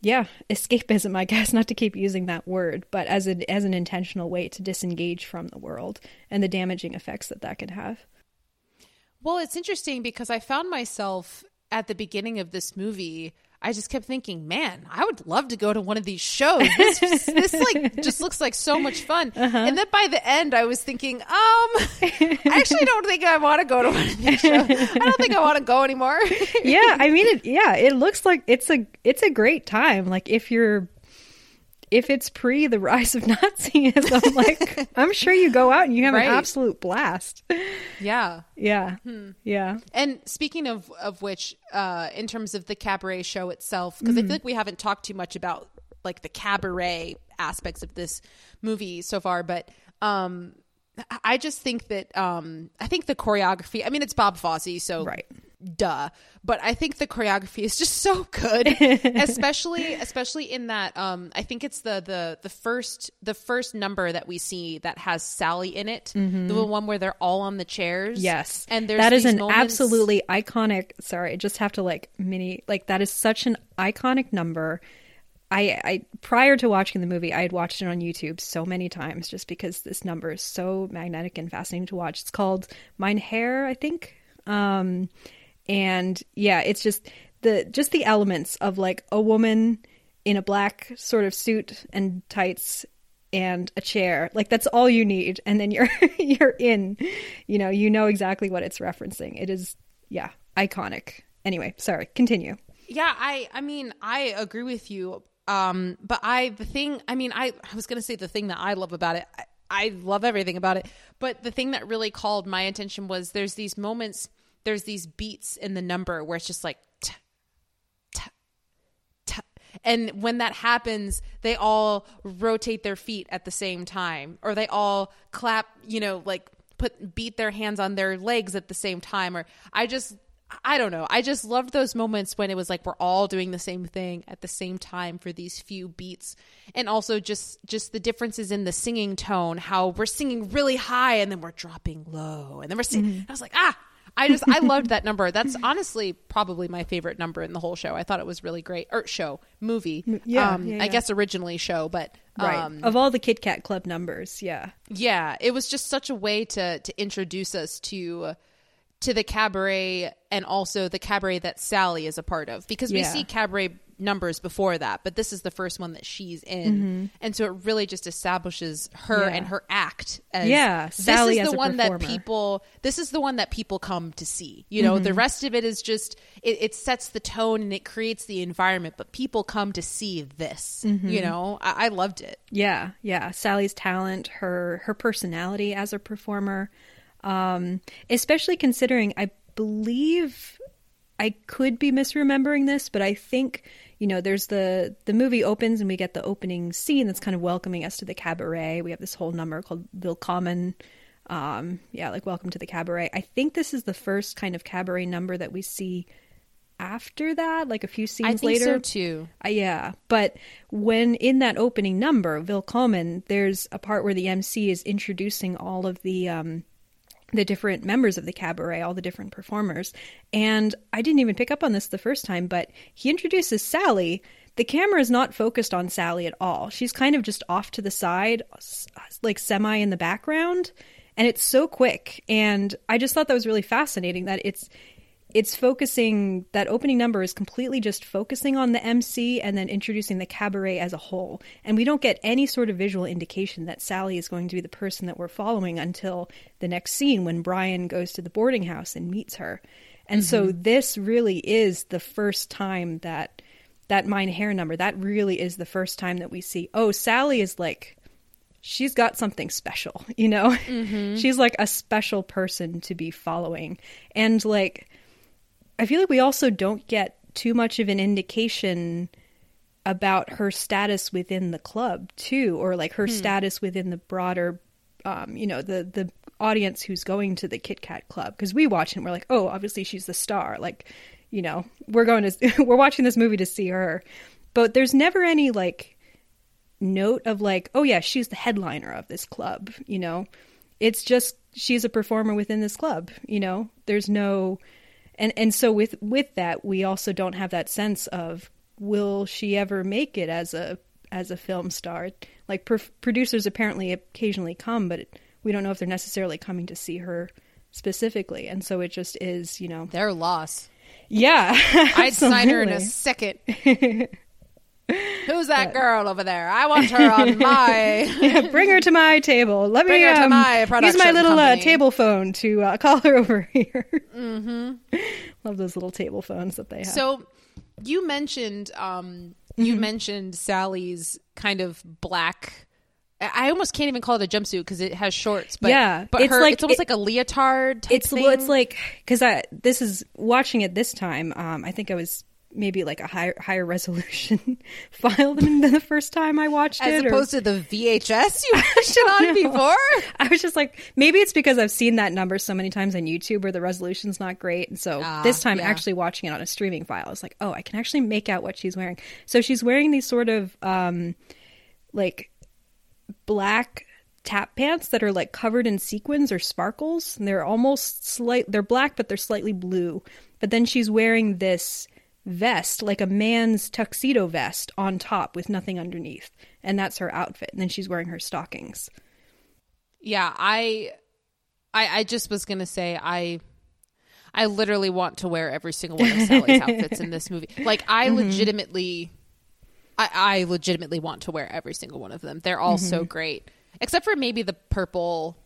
yeah escapism i guess not to keep using that word but as an as an intentional way to disengage from the world and the damaging effects that that can have Well, it's interesting because I found myself at the beginning of this movie. I just kept thinking, man, I would love to go to one of these shows. This, just, this like just looks like so much fun. And then by the end, I was thinking, um, I actually don't think I want to go to one of these shows. I don't think I want to go anymore. yeah i mean it yeah it looks like it's a it's a great time like if you're if it's pre the rise of nazism like i'm sure you go out and you have Right. an absolute blast yeah. yeah yeah And speaking of of which, uh, in terms of the cabaret show itself, because I feel like we haven't talked too much about like the cabaret aspects of this movie so far, but um, I- I just think that um, I think the choreography. I mean, it's Bob Fosse, so Right. Duh. But I think the choreography is just so good, especially especially in that. Um, I think it's the the the first the first number that we see that has Sally in it, the one where they're all on the chairs. Yes. and there's that is an moments- absolutely iconic sorry, I just have to like mini like that is such an iconic number. I I prior to watching the movie, I had watched it on YouTube so many times just because this number is so magnetic and fascinating to watch. It's called Mein Herr, I think. Um and yeah, it's just the just the elements of like a woman in a black sort of suit and tights and a chair. Like that's all you need and then you're you're in. You know, you know exactly what it's referencing. It is yeah, iconic. Anyway, sorry, continue. Yeah, I I mean, I agree with you. Um, but I the thing, I mean, I I was going to say the thing that I love about it. I, I love everything about it, but the thing that really called my attention was there's these moments, there's these beats in the number where it's just like t- t- t- and when that happens, they all rotate their feet at the same time, or they all clap, you know, like put beat their hands on their legs at the same time. Or I just, I don't know. I just loved those moments when it was like we're all doing the same thing at the same time for these few beats, and also just just the differences in the singing tone. How we're singing really high and then we're dropping low, and then we're singing. I was like, ah. I just I loved that number. That's honestly probably my favorite number in the whole show. I thought it was really great. Or show movie. yeah, um, yeah, I guess originally show, but Right. um, of all the Kit Kat Club numbers, yeah. yeah, it was just such a way to to introduce us to to the cabaret and also the cabaret that Sally is a part of because we Yeah. see cabaret numbers before that, but this is the first one that she's in, and so it really just establishes her Mm-hmm. Yeah. and her act. As, Yeah, this Sally is as the one that people. This is the one that people come to see. You know, Mm-hmm. the rest of it is just it, it sets the tone and it creates the environment, but people come to see this. Mm-hmm. You know, I, I loved it. Yeah, yeah. Sally's talent, her her personality as a performer, um, especially considering I believe I could be misremembering this, but I think you know there's the the movie opens and we get the opening scene that's kind of welcoming us to the cabaret. We have this whole number called Willkommen, Um, yeah, like Welcome to the Cabaret. I think this is the first kind of cabaret number that we see after that, like a few scenes I think later. so too. Uh, yeah, but when in that opening number, Willkommen, there's a part where the MC is introducing all of the um, the different members of the cabaret, all the different performers, and I didn't even pick up on this the first time, but he introduces Sally. The camera is not focused on Sally at all. She's kind of just off to the side, like semi in the background, and it's so quick. And I just thought that was really fascinating that it's it's focusing that opening number is completely just focusing on the MC and then introducing the cabaret as a whole. And we don't get any sort of visual indication that Sally is going to be the person that we're following until the next scene when Brian goes to the boarding house and meets her. And so mm-hmm. this really is the first time that that Mein Herr number, that really is the first time that we see, oh, Sally is like she's got something special, you know? Mm-hmm. She's like a special person to be following. And like I feel like we also don't get too much of an indication about her status within the club too or like her status within the broader um you know the the audience who's going to the Kit Kat club. Because we watch it and we're like oh obviously she's the star. Like you know we're going to we're watching this movie to see her. But there's never any like note of like oh yeah she's the headliner of this club you know? It's just she's a performer within this club you know? There's no and and so with with that we also don't have that sense of will she ever make it as a as a film star? Like per- producers apparently occasionally come but it, we don't know if they're necessarily coming to see her specifically. And so it just is you know. Their loss. yeah. I'd sign her in a second. Who's that girl over there? I want her on my. Yeah, bring her to my table. Let Bring me her to um, my use my little uh, table phone to uh, call her over here. Mm-hmm. Love those little table phones that they have. So you mentioned um Mm-hmm. you mentioned Sally's kind of black I almost can't even call it a jumpsuit because it has shorts. But Yeah, but it's her, like- it's almost it- like a leotard. Type it's thing. well, it's like because I this is watching it this time. Um, I think I was maybe like a higher higher resolution file than the first time I watched as it. As opposed to the VHS you watched it on know. before. I was just like, maybe it's because I've seen that number so many times on YouTube where the resolution's not great. And so Ah, this time, yeah. actually watching it on a streaming file, I was like, oh, I can actually make out what she's wearing. So she's wearing these sort of um, like black tap pants that are like covered in sequins or sparkles. And they're almost slight, they're black, but they're slightly blue. But then she's wearing this vest, like a man's tuxedo vest on top with nothing underneath. And that's her outfit. And then she's wearing her stockings. Yeah, I, I, I just was gonna say I, I literally want to wear every single one of Sally's outfits in this movie. Like I Mm-hmm. legitimately, I, I legitimately want to wear every single one of them. They're all Mm-hmm. so great, except for maybe the purple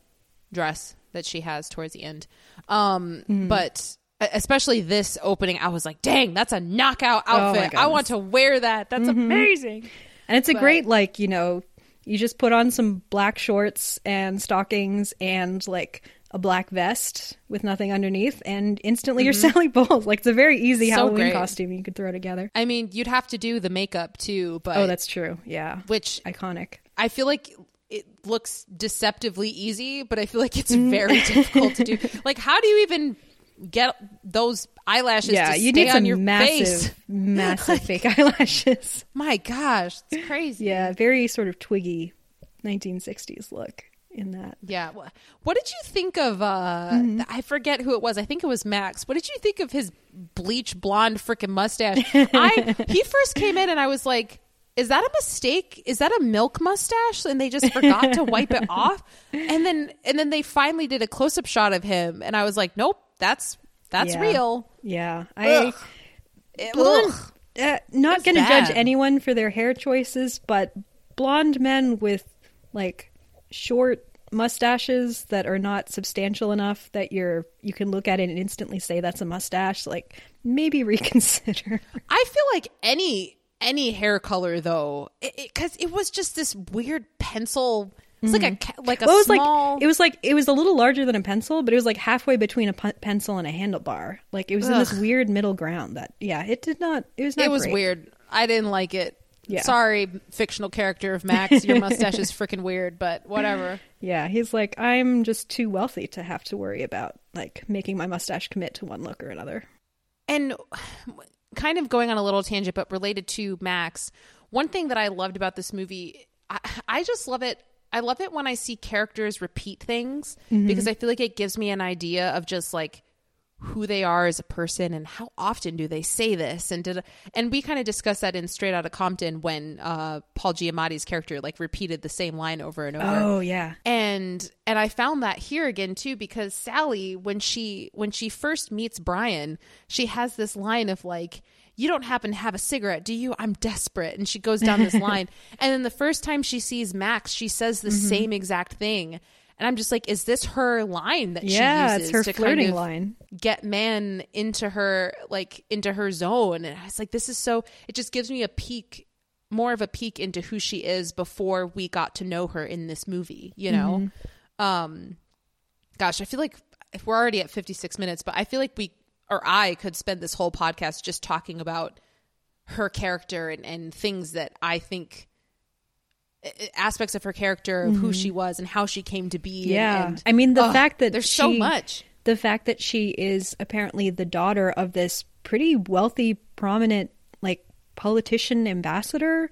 dress that she has towards the end. Um, Mm-hmm. but especially this opening, I was like, "Dang, that's a knockout Oh outfit! I want to wear that. That's Mm-hmm. amazing." And it's a But- great like, you know, you just put on some black shorts and stockings and like a black vest with nothing underneath and instantly you're Sally Bowles. Like it's a very easy Mm-hmm. So Halloween great. costume you could throw together. I mean, you'd have to do the makeup too, but Oh, that's true. Yeah. which Iconic. I feel like it looks deceptively easy, but I feel like it's Mm. very difficult to do. Like, how do you even get those eyelashes Yeah, to you need on some your massive, face? massive fake eyelashes. My gosh, it's crazy. Yeah, very sort of twiggy 1960s look in that. Yeah. What did you think of? uh Mm-hmm. I forget who it was. I think it was Max. What did you think of his bleach blonde freaking mustache? I he first came in and I was like. Is that a mistake? Is that a milk mustache? And they just forgot to wipe it off. And then and then they finally did a close up shot of him, and I was like, nope, that's that's Yeah. real. Yeah. I Ugh. It- blonde, uh, not going to judge anyone for their hair choices, but blonde men with like short mustaches that are not substantial enough that you're you can look at it and instantly say that's a mustache, like maybe reconsider. I feel like any any hair color though, because it, was just this weird pencil. It's like a mm. ca- like a Well, it was small. like it was like it was a little larger than a pencil, but it was like halfway between a pencil and a handlebar. Like it was in this weird middle ground that yeah, it did not it was not it was great. weird. I didn't like it. Yeah. Sorry, fictional character of Max, your mustache is freaking weird, but whatever. Yeah, he's like, I'm just too wealthy to have to worry about like making my mustache commit to one look or another. And kind of going on a little tangent, but related to Max, one thing that I loved about this movie, I, I just love it. I love it when I see characters repeat things because I feel like it gives me an idea of just like who they are as a person and how often do they say this? And did and we kind of discussed that in Straight Outta Compton when uh, Paul Giamatti's character like repeated the same line over and over. Oh yeah. and and i found that here again too because sally when she when she first meets brian she has this line of like you don't happen to have a cigarette do you i'm desperate and she goes down this line and then the first time she sees max she says the Mm-hmm. same exact thing and i'm just like is this her line that Yeah, she uses it's her to flirting kind of line. get man into her like into her zone and i was like this is so it just gives me a peek more of a peek into who she is before we got to know her in this movie you know Mm-hmm. um gosh i feel like if we're already at 56 minutes but i feel like we or i could spend this whole podcast just talking about her character and, and things that i think aspects of her character of who she was and how she came to be Mm-hmm. Yeah. and, I mean the fact that there's so much the fact that she is apparently the daughter of this pretty wealthy, prominent, like politician ambassador,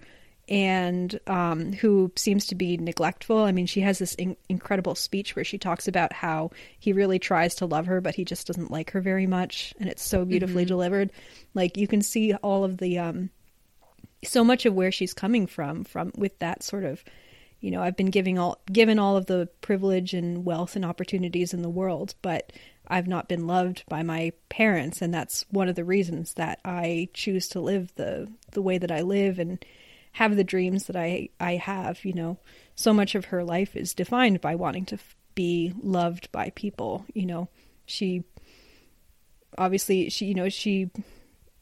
and um, who seems to be neglectful. I mean, she has this in- incredible speech where she talks about how he really tries to love her, but he just doesn't like her very much, and it's so beautifully delivered. Like you can see all of the um, so much of where she's coming from from with that sort of you know i've been giving all given all of the privilege and wealth and opportunities in the world but i've not been loved by my parents and that's one of the reasons that i choose to live the the way that i live and have the dreams that i i have you know so much of her life is defined by wanting to f- be loved by people you know she obviously she you know she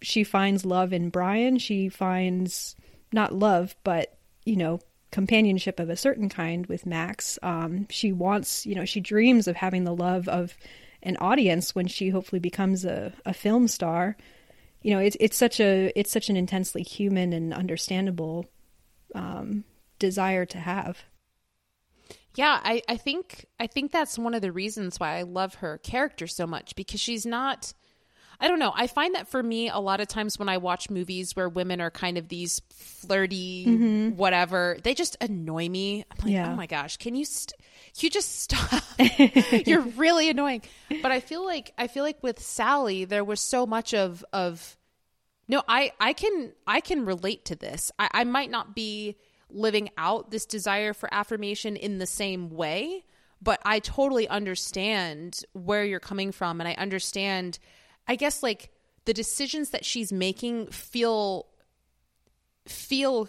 she finds love in Brian. She finds not love, but you know, companionship of a certain kind with Max. Um, she wants, you know, she dreams of having the love of an audience when she hopefully becomes a, a film star. You know, it's it's such a it's such an intensely human and understandable um, desire to have. Yeah, I, I think I think that's one of the reasons why I love her character so much because she's not I don't know. I find that for me a lot of times when I watch movies where women are kind of these flirty mm-hmm. whatever, they just annoy me. I'm like, Yeah. "Oh my gosh, can you st- you just stop? You're really annoying." But I feel like I feel like with Sally there was so much of of no, I I can I can relate to this. I, I might not be living out this desire for affirmation in the same way, but I totally understand where you're coming from, and I understand. I guess like the decisions that she's making feel feel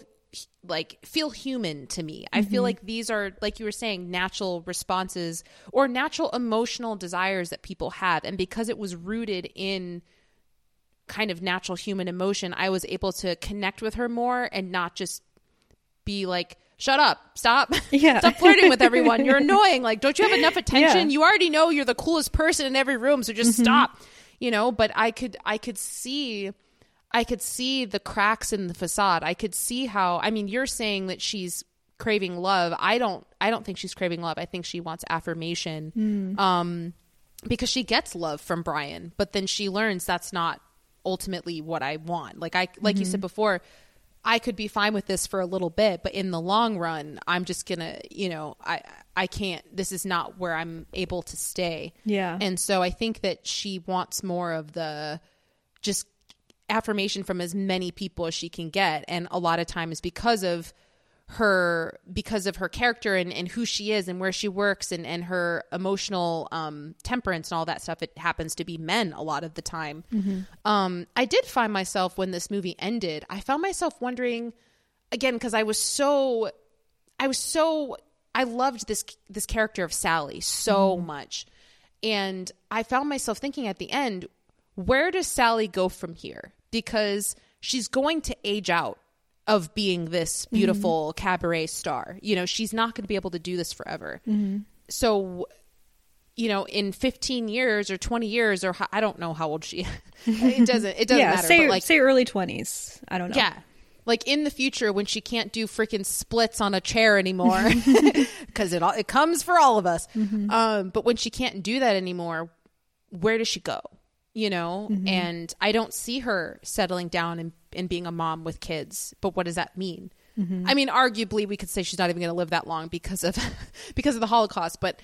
like feel human to me. I feel like these are like you were saying natural responses or natural emotional desires that people have and because it was rooted in kind of natural human emotion, I was able to connect with her more and not just be like, shut up, stop, Yeah. stop flirting with everyone. You're annoying. Like, don't you have enough attention? Yeah. Mm-hmm. You already know you're the coolest person in every room, so just stop. You know, but I could, I could see, I could see the cracks in the facade. I could see how. I mean, you're saying that she's craving love. I don't. I don't think she's craving love. I think she wants affirmation. Mm. Um, because she gets love from Brian, but then she learns that's not ultimately what I want. Like I like you said before, I could be fine with this for a little bit, but in the long run, I'm just going to, you know, I I can't this is not where I'm able to stay. Yeah. And so I think that she wants more of the just affirmation from as many people as she can get and a lot of times because of her because of her character and, and who she is and where she works and, and her emotional um, temperance and all that stuff it happens to be men a lot of the time um, i did find myself when this movie ended i found myself wondering again because i was so i was so i loved this this character of sally so mm-hmm. much and i found myself thinking at the end where does sally go from here because she's going to age out of being this mm-hmm. beautiful cabaret star. You know, she's not going to be able to do this forever. Mm-hmm. So, you know, in 15 years or 20 years or I don't know how old she it doesn't it doesn't yeah, matter say but like say early twenties. I don't know. yeah. Like in the future when she can't do freaking splits on a chair anymore. Because it all it comes for all of us. Um but when she can't do that anymore where does she go? You know? And i don't see her settling down and, and being a mom with kids. But what does that mean? I mean arguably we could say she's not even going to live that long because of because of the holocaust. But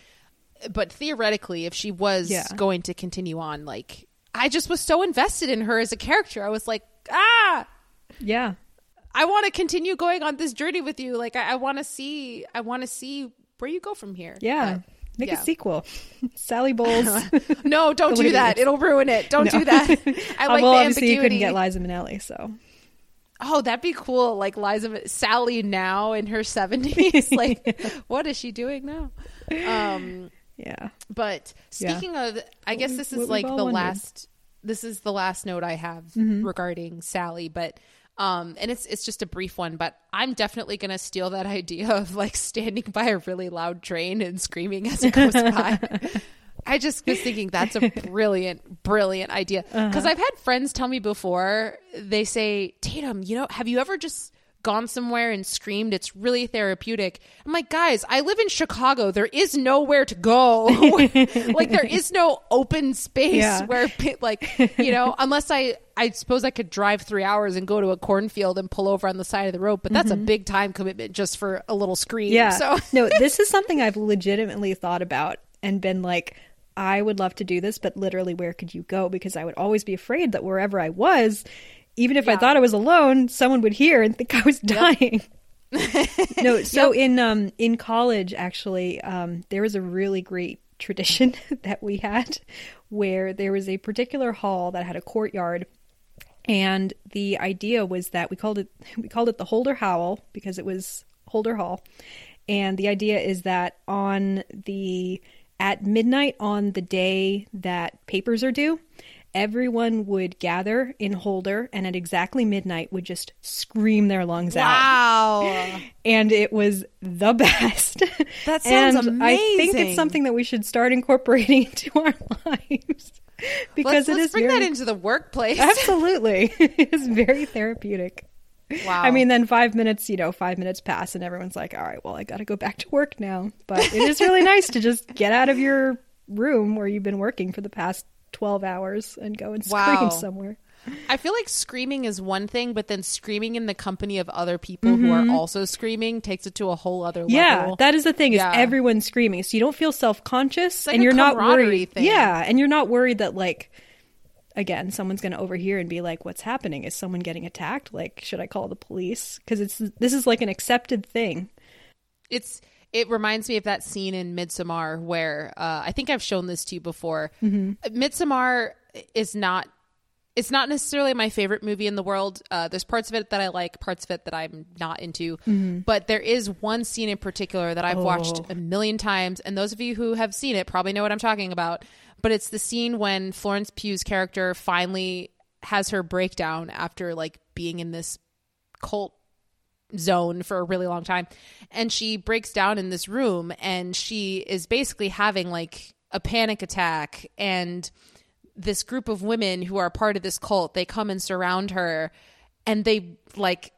but theoretically if she was Yeah. going to continue on like i just was so invested in her as a character. I was like ah! Yeah. I want to continue going on this journey with you. Like I, I want to see, I want to see where you go from here. Yeah. But, Make yeah. a sequel. Sally Bowles. No, don't do that. It'll ruin it. Don't No. do that. I like well, the obviously you couldn't get Liza Minnelli, so oh, that'd be cool. Like Liza, Sally now in her seventies. like, what is she doing now? Um, yeah. but Yeah. speaking of, I guess we- this what is like the wondered. last. This is the last note I have Mm-hmm. regarding Sally, but um, and it's it's just a brief one. But I'm definitely gonna steal that idea of like standing by a really loud train and screaming as it goes by. I just was thinking that's a brilliant, brilliant idea. Uh-huh. Because I've had friends tell me before, they say, Tatum, you know, have you ever just gone somewhere and screamed? It's really therapeutic. I'm like, guys, I live in Chicago. There is nowhere to go. like, there is no open space Yeah. where, like, you know, unless I, I suppose I could drive three hours and go to a cornfield and pull over on the side of the road, but that's a big time commitment just for a little scream. Mm-hmm. Yeah. So, no, this is something I've legitimately thought about and been like, I would love to do this, but literally, where could you go? Because I would always be afraid that wherever I was, even if I thought I was alone, someone would hear and think I was dying. no, so in um in college actually, um there was a really great tradition that we had where there was a particular hall that had a courtyard and the idea was that we called it we called it the Holder Howl because it was Holder Hall. And the idea is that on the at midnight on the day that papers are due, everyone would gather in Holder and at exactly midnight would just scream their lungs out wow. and it was the best. That sounds and I think it's something that we should start incorporating into our lives because let's, it let's is bring very that into the workplace. absolutely it is very therapeutic. Wow. I mean, then five minutes, you know, five minutes pass, and everyone's like, "All right, well, I got to go back to work now." But it is really nice to just get out of your room where you've been working for the past twelve hours and go and scream Wow. somewhere. I feel like screaming is one thing, but then screaming in the company of other people who are also screaming takes it to a whole other level. Mm-hmm. Yeah, that is the thing. Is Yeah. everyone's screaming, so you don't feel self conscious, like and you're not worried. thing. Yeah, and you're not worried that like, again, someone's going to overhear and be like, "What's happening? Is someone getting attacked? Like, should I call the police?" Because it's this is like an accepted thing. it's it reminds me of that scene in Midsommar where uh, I think I've shown this to you before. Midsommar is not. It's not necessarily my favorite movie in the world. Uh, there's parts of it that I like, parts of it that I'm not into. But there is one scene in particular that I've watched a million times, and those of you who have seen it probably know what I'm talking about. But it's the scene when Florence Pugh's character finally has her breakdown after like being in this cult zone for a really long time. And she breaks down in this room and she is basically having like a panic attack. And this group of women who are part of this cult they come and surround her and they like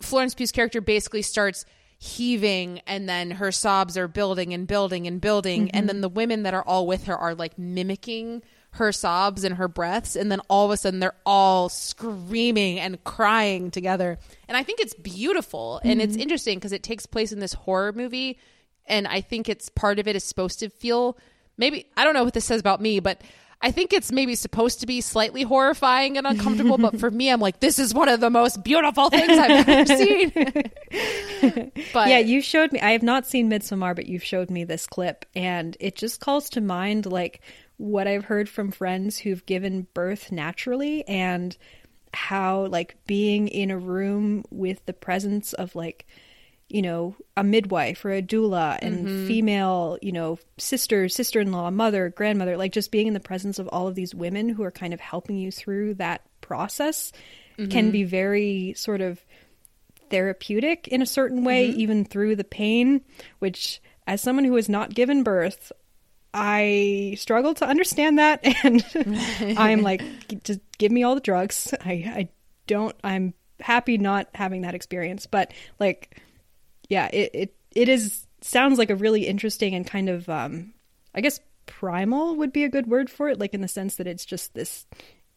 Florence Pugh's character basically starts heaving and then her sobs are building and building and building. And mm-hmm. then the women that are all with her are like mimicking her sobs and her breaths and then all of a sudden they're all screaming and crying together and i think it's beautiful and it's mm-hmm. interesting because it takes place in this horror movie and i think it's part of it is supposed to feel maybe i don't know what this says about me but I think it's maybe supposed to be slightly horrifying and uncomfortable, but for me, I'm like, this is one of the most beautiful things I've ever seen. but yeah, you showed me. I have not seen Midsommar, but you've showed me this clip, and it just calls to mind like what I've heard from friends who've given birth naturally, and how like being in a room with the presence of like you know a midwife or a doula and mm-hmm. female you know sister sister-in-law mother grandmother like just being in the presence of all of these women who are kind of helping you through that process can mm-hmm. be very sort of therapeutic in a certain way, mm-hmm. even through the pain, which, as someone who has not given birth, I struggle to understand that. And I'm like, just give me all the drugs. I, I don't, I'm happy not having that experience. But like, yeah, it it, it is sounds like a really interesting and kind of um, I guess primal would be a good word for it, like in the sense that it's just this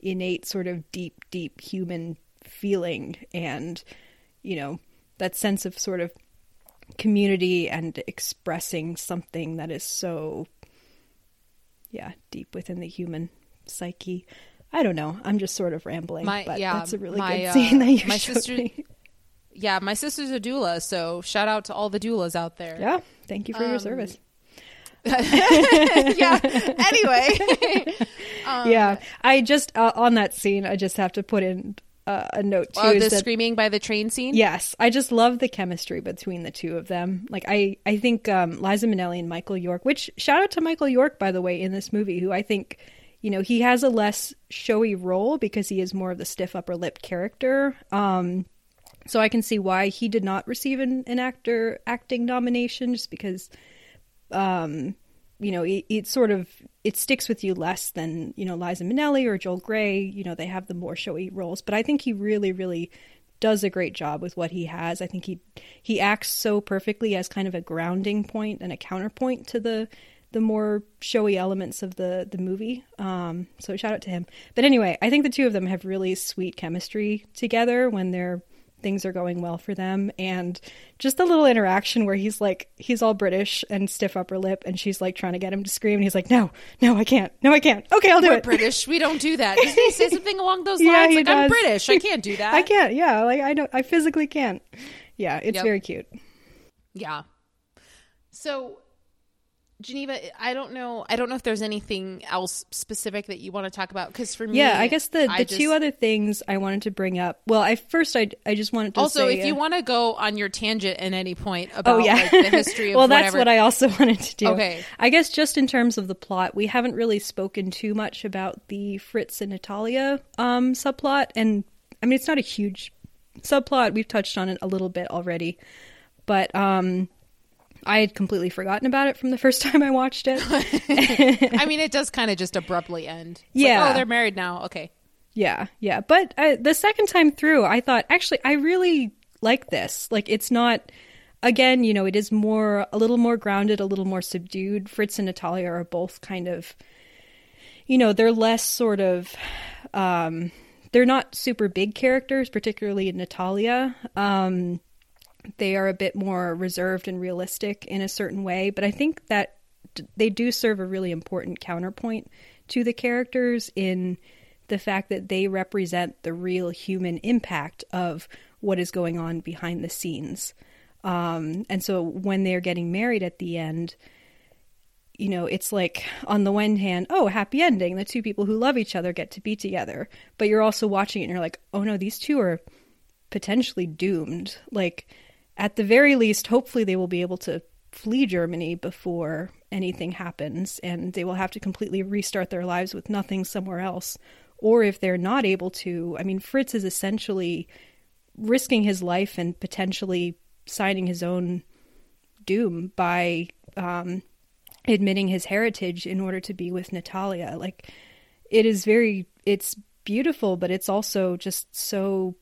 innate sort of deep, deep human feeling and you know that sense of sort of community and expressing something that is so yeah deep within the human psyche i don't know i'm just sort of rambling My- but yeah, that's a really my, good uh, scene that you my showed sister- me Yeah, my sister's a doula, so shout out to all the doulas out there. yeah thank you for your Um, service yeah. Anyway, Um, yeah i just uh, on that scene i just have to put in uh, a note too oh, the that screaming by the train scene. Yes, I just love the chemistry between the two of them. Like I, I think um, Liza Minnelli and Michael York. Which shout out to Michael York, by the way, in this movie, who I think, you know, he has a less showy role because he is more of the stiff upper lip character. Um, so I can see why he did not receive an, an actor acting nomination, just because, um, you know, it, it sort of it sticks with you less than you know Liza Minnelli or Joel Grey. You know, they have the more showy roles, but I think he really, really does a great job with what he has. I think he he acts so perfectly as kind of a grounding point and a counterpoint to the the more showy elements of the the movie. Um, so shout out to him. But anyway, I think the two of them have really sweet chemistry together when they're things are going well for them and just the little interaction where he's like he's all british and stiff upper lip and she's like trying to get him to scream and he's like no no i can't no i can't okay i'll do it. We're it British. We don't do that. Doesn't he say something along those lines Yeah, he like I'm. British. I can't do that. i can't yeah like i don't i physically can't yeah it's Yep. very cute Yeah. So, Geneva, I don't know. I don't know if there's anything else specific that you want to talk about. Because for me, yeah i guess the the I two other things i wanted to bring up well i first i, I just wanted to Also, say, if you uh, want to go on your tangent at any point about Oh yeah, like, the history of well, whatever, that's what I also wanted to do. Okay. I guess just in terms of the plot, we haven't really spoken too much about the Fritz and Natalia um, subplot, and I mean it's not a huge subplot. We've touched on it a little bit already, but um, I had completely forgotten about it from the first time I watched it. I mean, it does kind of just abruptly end. It's like, Yeah. oh, they're married now. Okay. Yeah, yeah. But uh, the second time through, I thought, actually, I really like this. Like, it's not, again, you know, it is more, a little more grounded, a little more subdued. Fritz and Natalia are both kind of, you know, they're less sort of, um, they're not super big characters, particularly Natalia. Um, they are a bit more reserved and realistic in a certain way, but I think that they do serve a really important counterpoint to the characters in the fact that they represent the real human impact of what is going on behind the scenes. Um, and so when they're getting married at the end, you know, it's like on the one hand, oh, happy ending. The two people who love each other get to be together. But you're also watching it and you're like, oh no, these two are potentially doomed. Like, at the very least, hopefully they will be able to flee Germany before anything happens and they will have to completely restart their lives with nothing somewhere else. Or if they're not able to, I mean, Fritz is essentially risking his life and potentially signing his own doom by um, admitting his heritage in order to be with Natalia. Like, it is very, it's beautiful, but it's also just so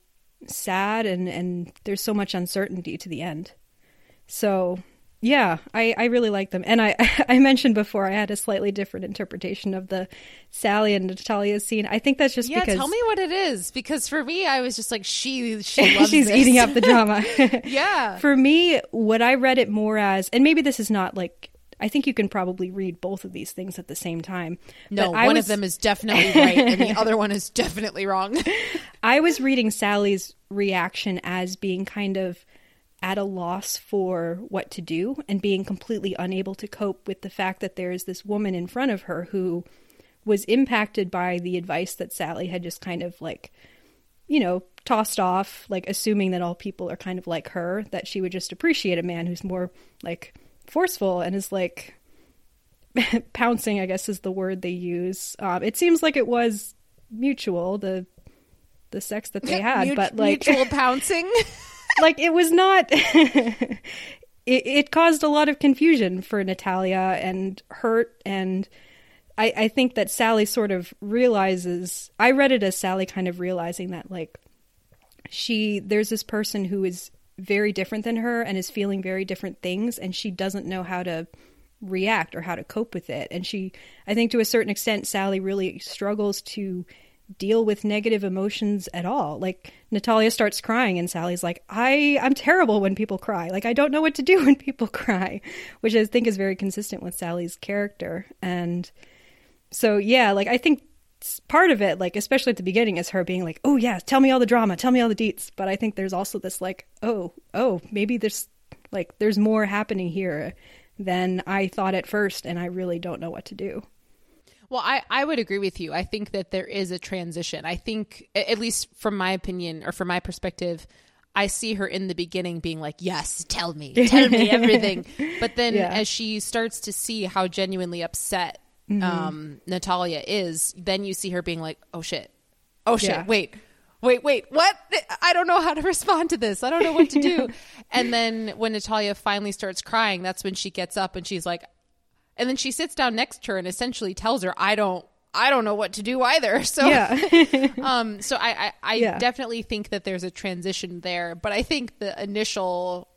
sad and and there's so much uncertainty to the end. So yeah, I, I really like them. And I, I mentioned before I had a slightly different interpretation of the Sally and Natalia scene. I think that's just Yeah, because tell me what it is because for me, I was just like, she, she loves she's this. eating up the drama. Yeah. For me, what I read it more as, and maybe this is not like, I think you can probably read both of these things at the same time. No, one was- of them is definitely right, and the other one is definitely wrong. I was reading Sally's reaction as being kind of at a loss for what to do and being completely unable to cope with the fact that there is this woman in front of her who was impacted by the advice that Sally had just kind of like, you know, tossed off, like assuming that all people are kind of like her, that she would just appreciate a man who's more like forceful and is like pouncing, I guess is the word they use. Um, it seems like it was mutual, the the sex that they had, Mut- but like mutual pouncing. like it was not it, it caused a lot of confusion for Natalia and hurt and I, I think that Sally sort of realizes I read it as Sally kind of realizing that like she there's this person who is very different than her and is feeling very different things and she doesn't know how to react or how to cope with it. And she i think to a certain extent sally really struggles to deal with negative emotions at all. Like natalia starts crying and sally's like i i'm terrible when people cry. Like i don't know what to do when people cry which i think is very consistent with sally's character. And so yeah like i think part of it like especially at the beginning is her being like oh yeah tell me all the drama tell me all the deets but i think there's also this like oh oh maybe there's like there's more happening here than i thought at first and i really don't know what to do well, I, I would agree with you. I think that there is a transition. I think, at least from my opinion or from my perspective, I see her in the beginning being like, Yes, tell me, tell me everything. But then yeah. as she starts to see how genuinely upset mm-hmm. um, Natalia is, then you see her being like, Oh shit. Oh shit. Yeah. Wait. Wait, wait, what? I don't know how to respond to this. I don't know what to do. and then when Natalia finally starts crying, that's when she gets up and she's like, and then she sits down next to her and essentially tells her, "I don't." I don't know what to do either. So, yeah. um, so I, I, I yeah. definitely think that there's a transition there, but I think the initial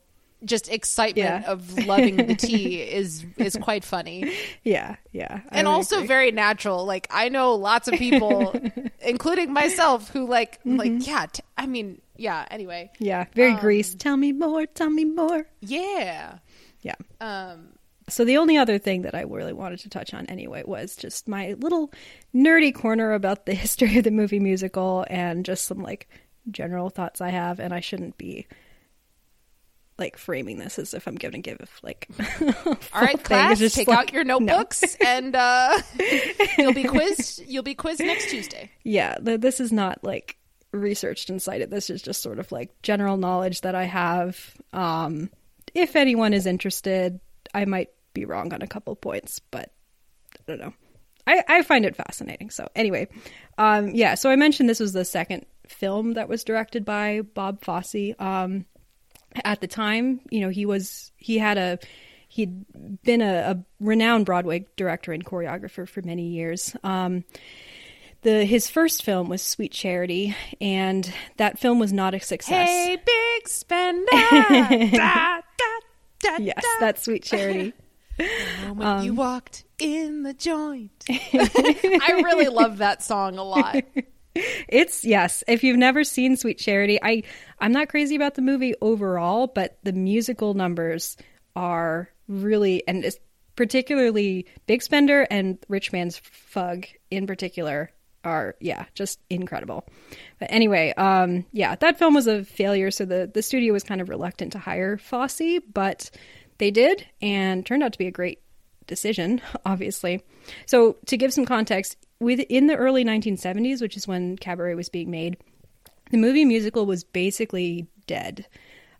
just excitement yeah. of loving the tea is is quite funny. Yeah, yeah, I and also agree. very natural. Like I know lots of people, including myself, who like mm-hmm. like yeah. T- I mean, yeah. Anyway, yeah, very um. Tell me more. Tell me more. Yeah, yeah. Um, so the only other thing that I really wanted to touch on anyway was just my little nerdy corner about the history of the movie musical and just some like general thoughts I have and I shouldn't be like framing this as if I'm going to give like all right class take like, out your notebooks no. and uh you'll be quizzed you'll be quizzed next Tuesday yeah this is not like researched and cited this is just sort of like general knowledge that I have um if anyone is interested I might be wrong on a couple points, but I don't know. I, I find it fascinating. So anyway, um, yeah. So I mentioned this was the second film that was directed by Bob Fosse. Um, at the time, you know, he was he had a he'd been a, a renowned Broadway director and choreographer for many years. Um, the his first film was Sweet Charity, and that film was not a success. Hey, big spender! da, da, da, yes, that's Sweet Charity. When um, you walked in the joint. I really love that song a lot. It's yes. If you've never seen Sweet Charity, I I'm not crazy about the movie overall, but the musical numbers are really and particularly Big Spender and Rich Man's Frug in particular are yeah just incredible but anyway um yeah that film was a failure so the the studio was kind of reluctant to hire fosse but they did, and turned out to be a great decision, obviously. So, to give some context, within the early 1970s, which is when Cabaret was being made, the movie musical was basically dead.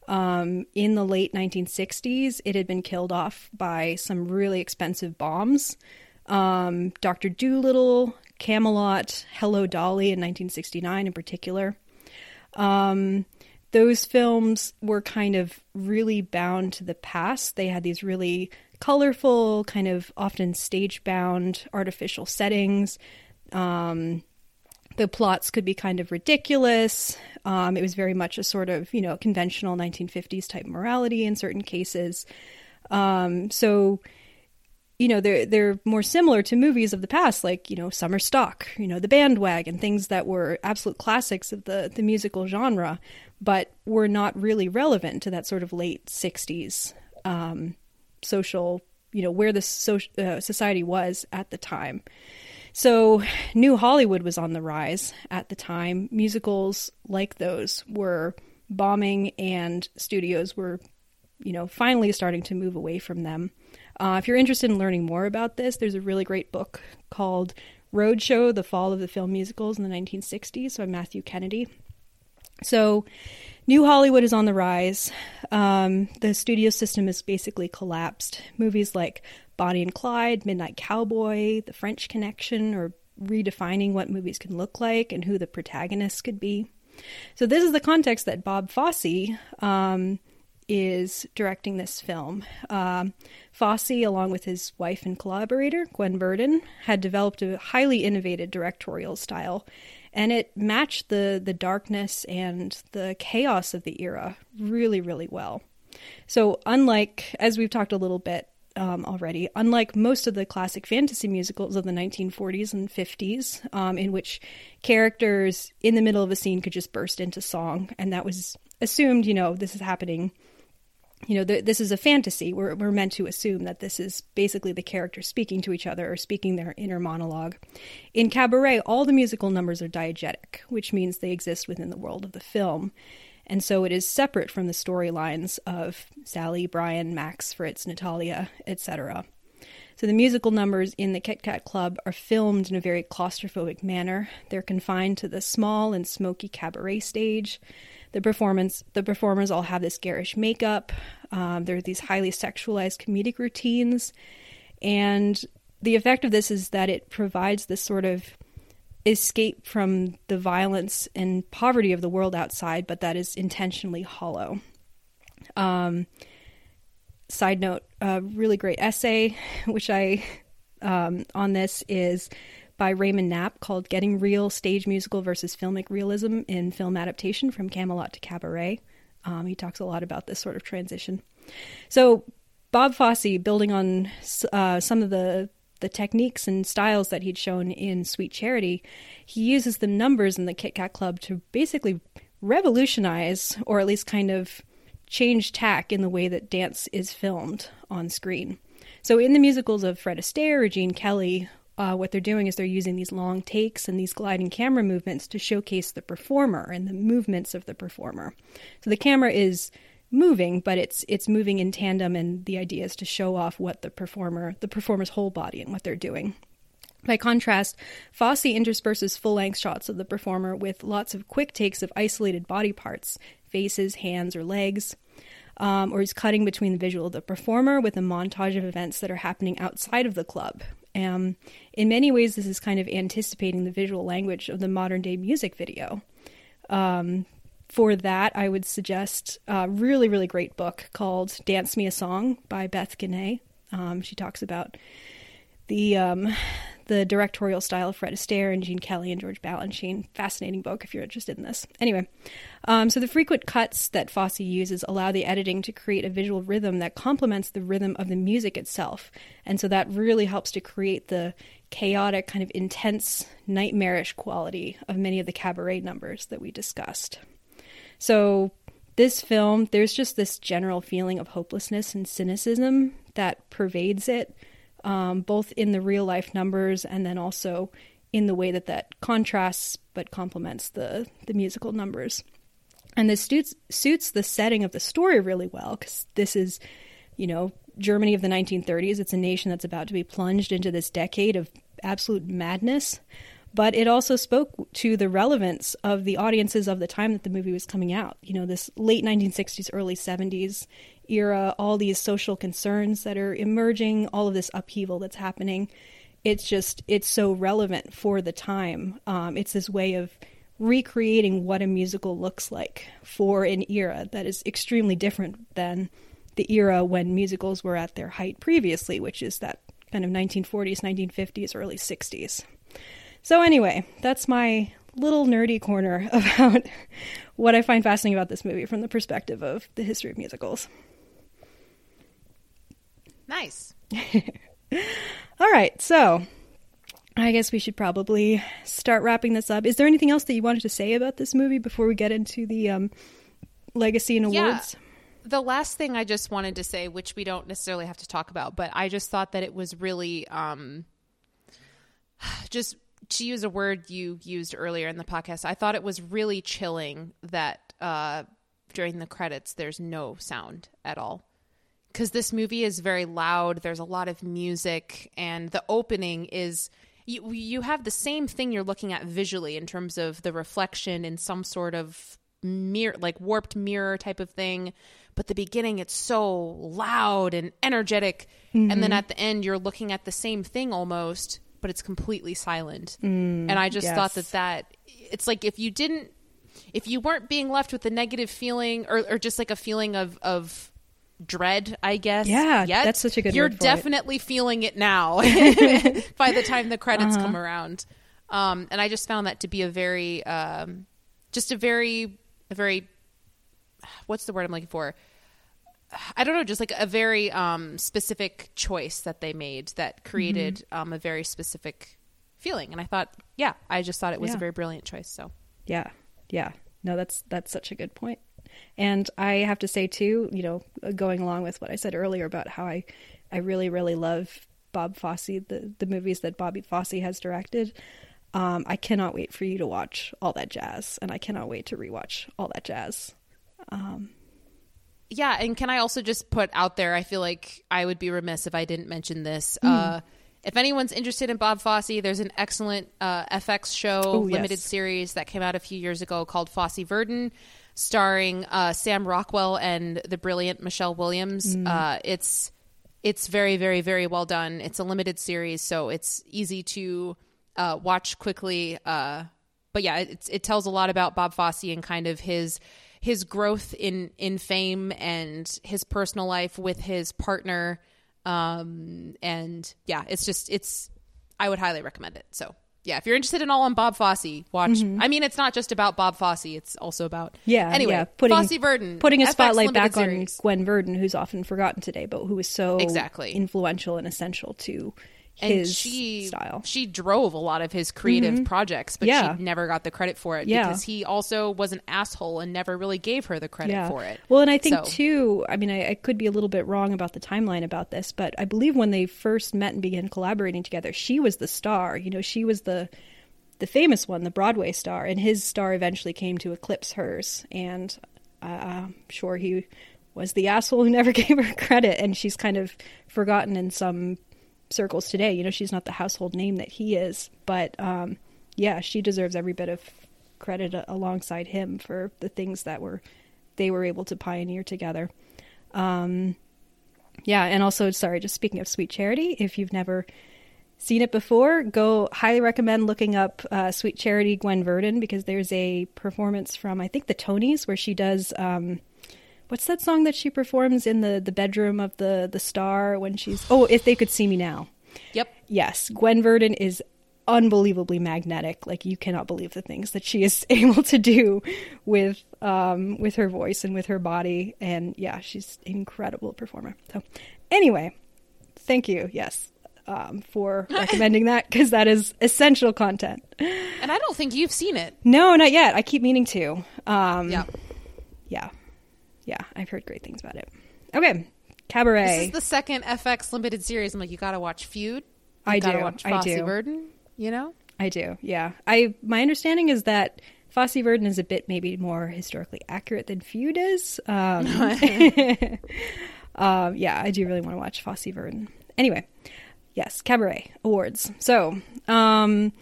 Um, in the late 1960s, it had been killed off by some really expensive bombs. Um, Dr. Dolittle, Camelot, Hello Dolly in 1969 in particular. Um, those films were kind of really bound to the past. They had these really colorful, kind of often stage bound artificial settings. Um, the plots could be kind of ridiculous. Um, it was very much a sort of, you know, conventional 1950s type morality in certain cases. Um, so, you know, they're they're more similar to movies of the past, like you know, Summer Stock, you know, The Bandwagon, things that were absolute classics of the the musical genre but were not really relevant to that sort of late 60s um, social, you know, where the so- uh, society was at the time. So, New Hollywood was on the rise at the time. Musicals like those were bombing, and studios were, you know, finally starting to move away from them. Uh, if you're interested in learning more about this, there's a really great book called Roadshow The Fall of the Film Musicals in the 1960s by Matthew Kennedy. So, New Hollywood is on the rise. Um, the studio system is basically collapsed. Movies like Bonnie and Clyde, Midnight Cowboy, The French Connection or redefining what movies can look like and who the protagonists could be. So, this is the context that Bob Fosse um, is directing this film. Um, Fosse, along with his wife and collaborator, Gwen Verdon, had developed a highly innovative directorial style and it matched the the darkness and the chaos of the era really really well. So unlike as we've talked a little bit um, already, unlike most of the classic fantasy musicals of the 1940s and 50s, um, in which characters in the middle of a scene could just burst into song, and that was assumed, you know, this is happening. You know, th- this is a fantasy. We're, we're meant to assume that this is basically the characters speaking to each other or speaking their inner monologue. In Cabaret, all the musical numbers are diegetic, which means they exist within the world of the film and so it is separate from the storylines of Sally, Brian, Max, Fritz, Natalia, etc. So the musical numbers in the Kit Kat Club are filmed in a very claustrophobic manner. They're confined to the small and smoky cabaret stage. The performance, the performers all have this garish makeup. Um, there are these highly sexualized comedic routines, and the effect of this is that it provides this sort of escape from the violence and poverty of the world outside, but that is intentionally hollow. Um, side note, a really great essay, which I um, on this is by Raymond Knapp called Getting Real Stage Musical versus Filmic Realism in Film Adaptation from Camelot to Cabaret. Um, he talks a lot about this sort of transition. So, Bob Fosse, building on uh, some of the the techniques and styles that he'd shown in Sweet Charity, he uses the numbers in the Kit Kat Club to basically revolutionize, or at least kind of change tack in the way that dance is filmed on screen. So in the musicals of Fred Astaire or Gene Kelly, uh, what they're doing is they're using these long takes and these gliding camera movements to showcase the performer and the movements of the performer. So the camera is moving, but it's it's moving in tandem, and the idea is to show off what the performer, the performer's whole body, and what they're doing. By contrast, Fosse intersperses full length shots of the performer with lots of quick takes of isolated body parts, faces, hands, or legs. Um, or he's cutting between the visual of the performer with a montage of events that are happening outside of the club. Um, in many ways, this is kind of anticipating the visual language of the modern day music video. Um, for that, I would suggest a really, really great book called Dance Me a Song by Beth Genné. Um, she talks about the um, the directorial style of Fred Astaire and Gene Kelly and George Balanchine. Fascinating book if you're interested in this. Anyway, um, so the frequent cuts that Fosse uses allow the editing to create a visual rhythm that complements the rhythm of the music itself. And so that really helps to create the chaotic, kind of intense, nightmarish quality of many of the cabaret numbers that we discussed. So, this film, there's just this general feeling of hopelessness and cynicism that pervades it, um, both in the real life numbers and then also in the way that that contrasts but complements the, the musical numbers. And this suits, suits the setting of the story really well because this is, you know, Germany of the 1930s. It's a nation that's about to be plunged into this decade of absolute madness but it also spoke to the relevance of the audiences of the time that the movie was coming out. You know, this late 1960s, early 70s era, all these social concerns that are emerging, all of this upheaval that's happening. It's just, it's so relevant for the time. Um, it's this way of recreating what a musical looks like for an era that is extremely different than the era when musicals were at their height previously, which is that kind of 1940s, 1950s, early 60s. So, anyway, that's my little nerdy corner about what I find fascinating about this movie from the perspective of the history of musicals. Nice. All right, so I guess we should probably start wrapping this up. Is there anything else that you wanted to say about this movie before we get into the um, legacy and awards? Yeah. The last thing I just wanted to say, which we don't necessarily have to talk about, but I just thought that it was really um, just to use a word you used earlier in the podcast, I thought it was really chilling that uh, during the credits there's no sound at all. Because this movie is very loud, there's a lot of music, and the opening is you, you have the same thing you're looking at visually in terms of the reflection in some sort of mirror, like warped mirror type of thing. But the beginning, it's so loud and energetic. Mm-hmm. And then at the end, you're looking at the same thing almost but it's completely silent. Mm, and I just yes. thought that that it's like if you didn't, if you weren't being left with a negative feeling or, or just like a feeling of of dread, I guess. Yeah, yet, that's such a good. You're definitely it. feeling it now by the time the credits uh-huh. come around. Um, and I just found that to be a very, um, just a very, a very, what's the word I'm looking for? I don't know, just like a very um, specific choice that they made that created Mm-hmm. um, a very specific feeling. And I thought, yeah, I just thought it was Yeah. a very brilliant choice. So Yeah. Yeah. No, that's that's such a good point. And I have to say too, you know, going along with what I said earlier about how I I really really love Bob Fosse, the the movies that Bobby Fosse has directed. Um, I cannot wait for you to watch all that jazz, and I cannot wait to rewatch all that jazz. Yeah, and can I also just put out there? I feel like I would be remiss if I didn't mention this. Hmm. Uh, if anyone's interested in Bob Fosse, there's an excellent uh, FX show Oh, yes. limited series that came out a few years ago called Fosse Verdon, starring uh, Sam Rockwell and the brilliant Michelle Williams. Hmm. Uh, it's it's very very very well done. It's a limited series, so it's easy to uh, watch quickly. Uh, but yeah, it, it tells a lot about Bob Fosse and kind of his his growth in in fame and his personal life with his partner. Um, and yeah, it's just it's I would highly recommend it. So yeah, if you're interested in all on Bob Fosse, watch. I mean, it's not just about Bob Fosse; it's also about Mm-hmm. Yeah. Anyway, yeah. putting Fosse Verdon, putting a FX spotlight back on. Gwen Verdon, who's often forgotten today, but who was so Exactly. influential and essential to and his she style. she drove a lot of his creative projects, but Yeah. she never got the credit for it Yeah. because he also was an asshole and never really gave her the credit for it. Well, and I think So- too. I mean, I, I could be a little bit wrong about the timeline about this, but I believe when they first met and began collaborating together, she was the star. You know, she was the the famous one, the Broadway star, and his star eventually came to eclipse hers. And uh, I'm sure he was the asshole who never gave her credit, and she's kind of forgotten in some circles today. You know, she's not the household name that he is, but um, yeah, she deserves every bit of credit alongside him for the things that were they were able to pioneer together. Um, yeah, and also, sorry, just speaking of Sweet Charity, if you've never seen it before, go highly recommend looking up uh, Sweet Charity Gwen Verdon because there's a performance from I think the Tonys where she does um, what's that song that she performs in the the bedroom of the the star when she's oh if they could see me now. Yep. Yes, Gwen Verdon is unbelievably magnetic. Like you cannot believe the things that she is able to do with um, with her voice and with her body. And yeah, she's an incredible performer. So anyway, thank you. Yes. Um, for recommending that because that is essential content. And I don't think you've seen it. No, not yet. I keep meaning to. Um, Yeah. yeah, yeah. I've heard great things about it. Okay, Cabaret. This is the second FX limited series. I'm like, you got to watch Feud. You I gotta do, Watch I Fosse do. Verdon. You know. I do, yeah. I my understanding is that Fosse Verdon is a bit maybe more historically accurate than Feud is. Um, um, yeah, I do really want to watch Fosse Verdon. Anyway, yes, Cabaret Awards. So, um,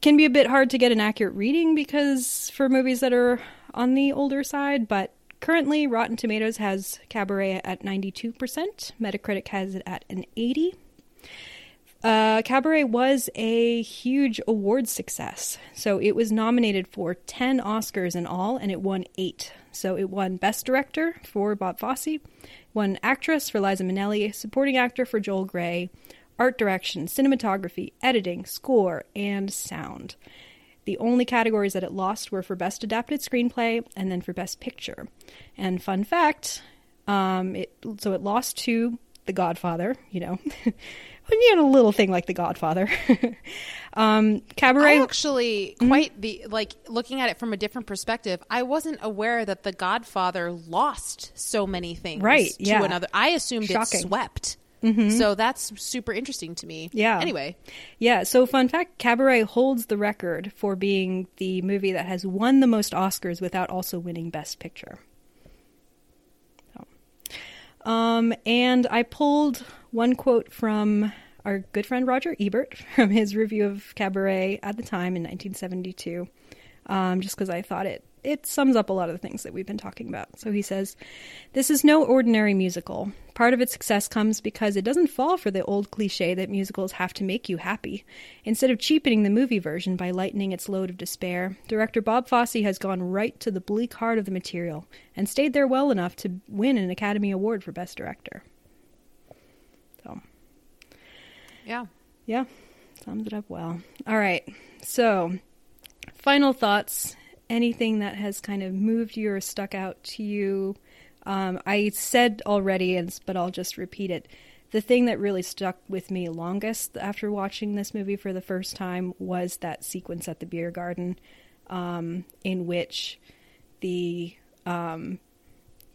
can be a bit hard to get an accurate reading because for movies that are on the older side, but currently Rotten Tomatoes has Cabaret at 92%, Metacritic has it at an 80. Uh, Cabaret was a huge award success. So it was nominated for 10 Oscars in all, and it won eight. So it won Best Director for Bob Fosse, won Actress for Liza Minnelli, Supporting Actor for Joel Grey, Art Direction, Cinematography, Editing, Score, and Sound. The only categories that it lost were for Best Adapted Screenplay and then for Best Picture. And fun fact, um, it so it lost to The Godfather. You know, When you know, a little thing like The Godfather. um, Cabaret. I actually Mm-hmm. quite the like looking at it from a different perspective. I wasn't aware that The Godfather lost so many things Right, to yeah. another. I assumed Shocking. it swept. So that's super interesting to me. Yeah. Anyway, Yeah, so fun fact Cabaret holds the record for being the movie that has won the most Oscars without also winning Best Picture. So, um, and I pulled one quote from our good friend Roger Ebert from his review of Cabaret at the time in 1972, um, just because I thought it it sums up a lot of the things that we've been talking about. So he says, This is no ordinary musical. Part of its success comes because it doesn't fall for the old cliche that musicals have to make you happy. Instead of cheapening the movie version by lightening its load of despair, director Bob Fosse has gone right to the bleak heart of the material and stayed there well enough to win an Academy Award for Best Director. So, yeah. yeah. Sums it up well. All right. So, final thoughts. Anything that has kind of moved you or stuck out to you? Um, I said already, but I'll just repeat it. The thing that really stuck with me longest after watching this movie for the first time was that sequence at the beer garden, um, in which the um,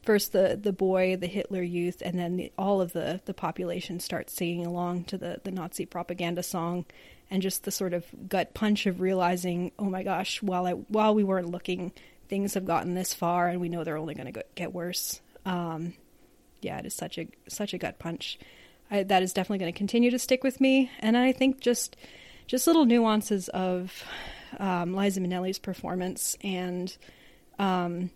first the the boy, the Hitler Youth, and then the, all of the the population starts singing along to the the Nazi propaganda song, and just the sort of gut punch of realizing, oh my gosh, while I while we weren't looking, things have gotten this far, and we know they're only going to get worse. Um, yeah, it is such a such a gut punch. I, that is definitely going to continue to stick with me, and I think just just little nuances of um, Liza Minnelli's performance and um,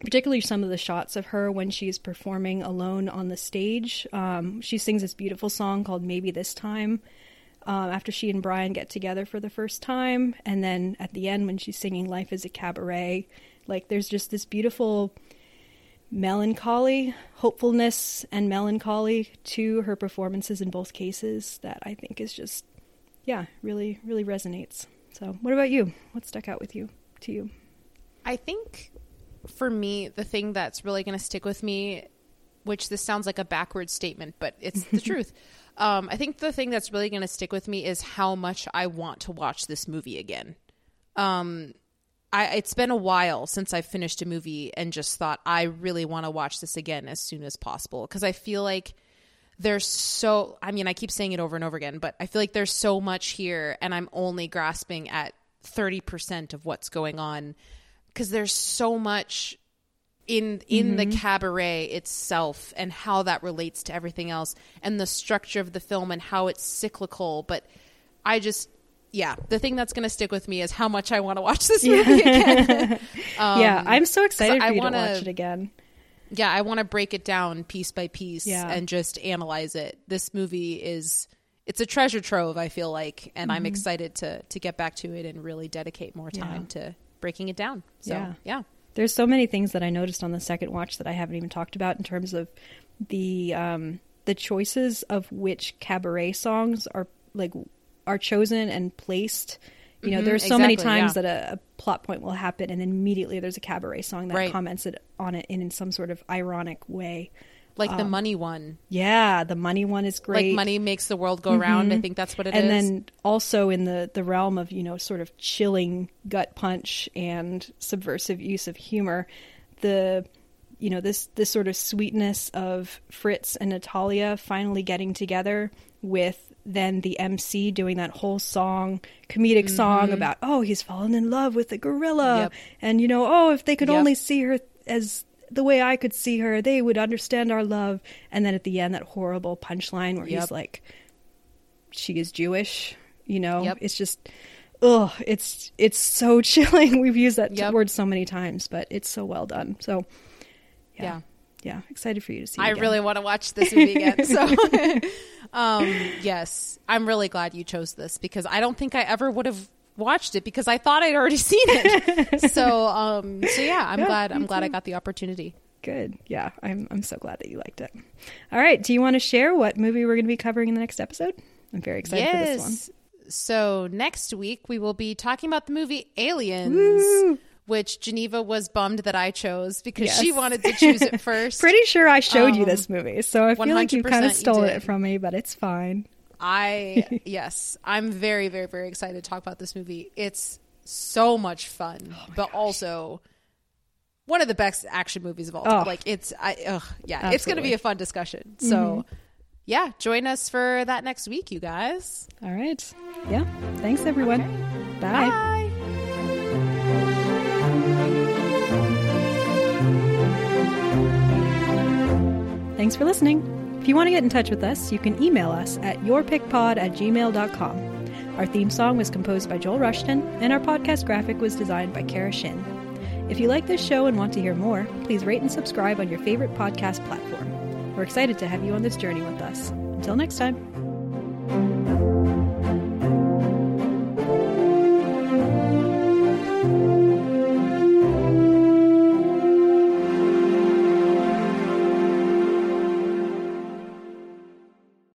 particularly some of the shots of her when she's performing alone on the stage. Um, she sings this beautiful song called Maybe This Time um, after she and Brian get together for the first time. And then at the end, when she's singing Life is a Cabaret, like there's just this beautiful melancholy, hopefulness, and melancholy to her performances in both cases that I think is just, yeah, really, really resonates. So, what about you? What stuck out with you to you? I think for me, the thing that's really going to stick with me, which this sounds like a backward statement, but it's the truth. Um, I think the thing that's really going to stick with me is how much I want to watch this movie again. Um, I, it's been a while since I finished a movie and just thought I really want to watch this again as soon as possible because I feel like there's so I mean I keep saying it over and over again but I feel like there's so much here and I'm only grasping at 30% of what's going on because there's so much in in mm-hmm. the cabaret itself and how that relates to everything else and the structure of the film and how it's cyclical but I just yeah, the thing that's going to stick with me is how much I want to watch this movie yeah. again. um, yeah, I'm so excited for you wanna, to watch it again. Yeah, I want to break it down piece by piece yeah. and just analyze it. This movie is it's a treasure trove, I feel like, and mm-hmm. I'm excited to to get back to it and really dedicate more time yeah. to breaking it down. So, yeah. There's so many things that I noticed on the second watch that I haven't even talked about in terms of the um the choices of which cabaret songs are like are chosen and placed. You know, mm-hmm, there's so exactly, many times yeah. that a, a, plot point will happen, and then immediately there's a cabaret song that right. comments it on it in, in some sort of ironic way. Like um, the money one. Yeah, the money one is great. Like money makes the world go mm-hmm. round. I think that's what it and is. and then also in the the realm of you know sort of chilling gut punch and subversive use of humor, the you know this this sort of sweetness of Fritz and Natalia finally getting together with then the MC doing that whole song, comedic mm-hmm. song about, oh, he's fallen in love with the gorilla. Yep. And, you know, oh, if they could yep. only see her as the way I could see her, they would understand our love. And then at the end, that horrible punchline where yep. he's like, she is Jewish. You know, it's just, ugh, it's it's so chilling. We've used that word so many times, but it's so well done. So, yeah. yeah yeah, excited for you to see. I really want to watch this movie again. So, um, yes, I'm really glad you chose this because I don't think I ever would have watched it because I thought I'd already seen it. so, um, so yeah, I'm yeah, glad. I'm glad I got the opportunity. Good. Yeah, I'm. I'm so glad that you liked it. All right. Do you want to share what movie we're going to be covering in the next episode? I'm very excited yes. for this one. So next week we will be talking about the movie Aliens. Woo! which Geneva was bummed that I chose because yes. she wanted to choose it first. Pretty sure I showed um, you this movie, so I feel like you kind of stole it from me, but it's fine. I yes, I'm very very very excited to talk about this movie. It's so much fun, oh but gosh. also one of the best action movies of all time. Oh, like it's I ugh, yeah, absolutely. it's going to be a fun discussion. So mm-hmm. yeah, join us for that next week, you guys. All right. Yeah. Thanks everyone. Okay. Bye. Bye. Thanks for listening. If you want to get in touch with us, you can email us at yourpickpod at gmail.com. Our theme song was composed by Joel Rushton, and our podcast graphic was designed by Kara Shin. If you like this show and want to hear more, please rate and subscribe on your favorite podcast platform. We're excited to have you on this journey with us. Until next time.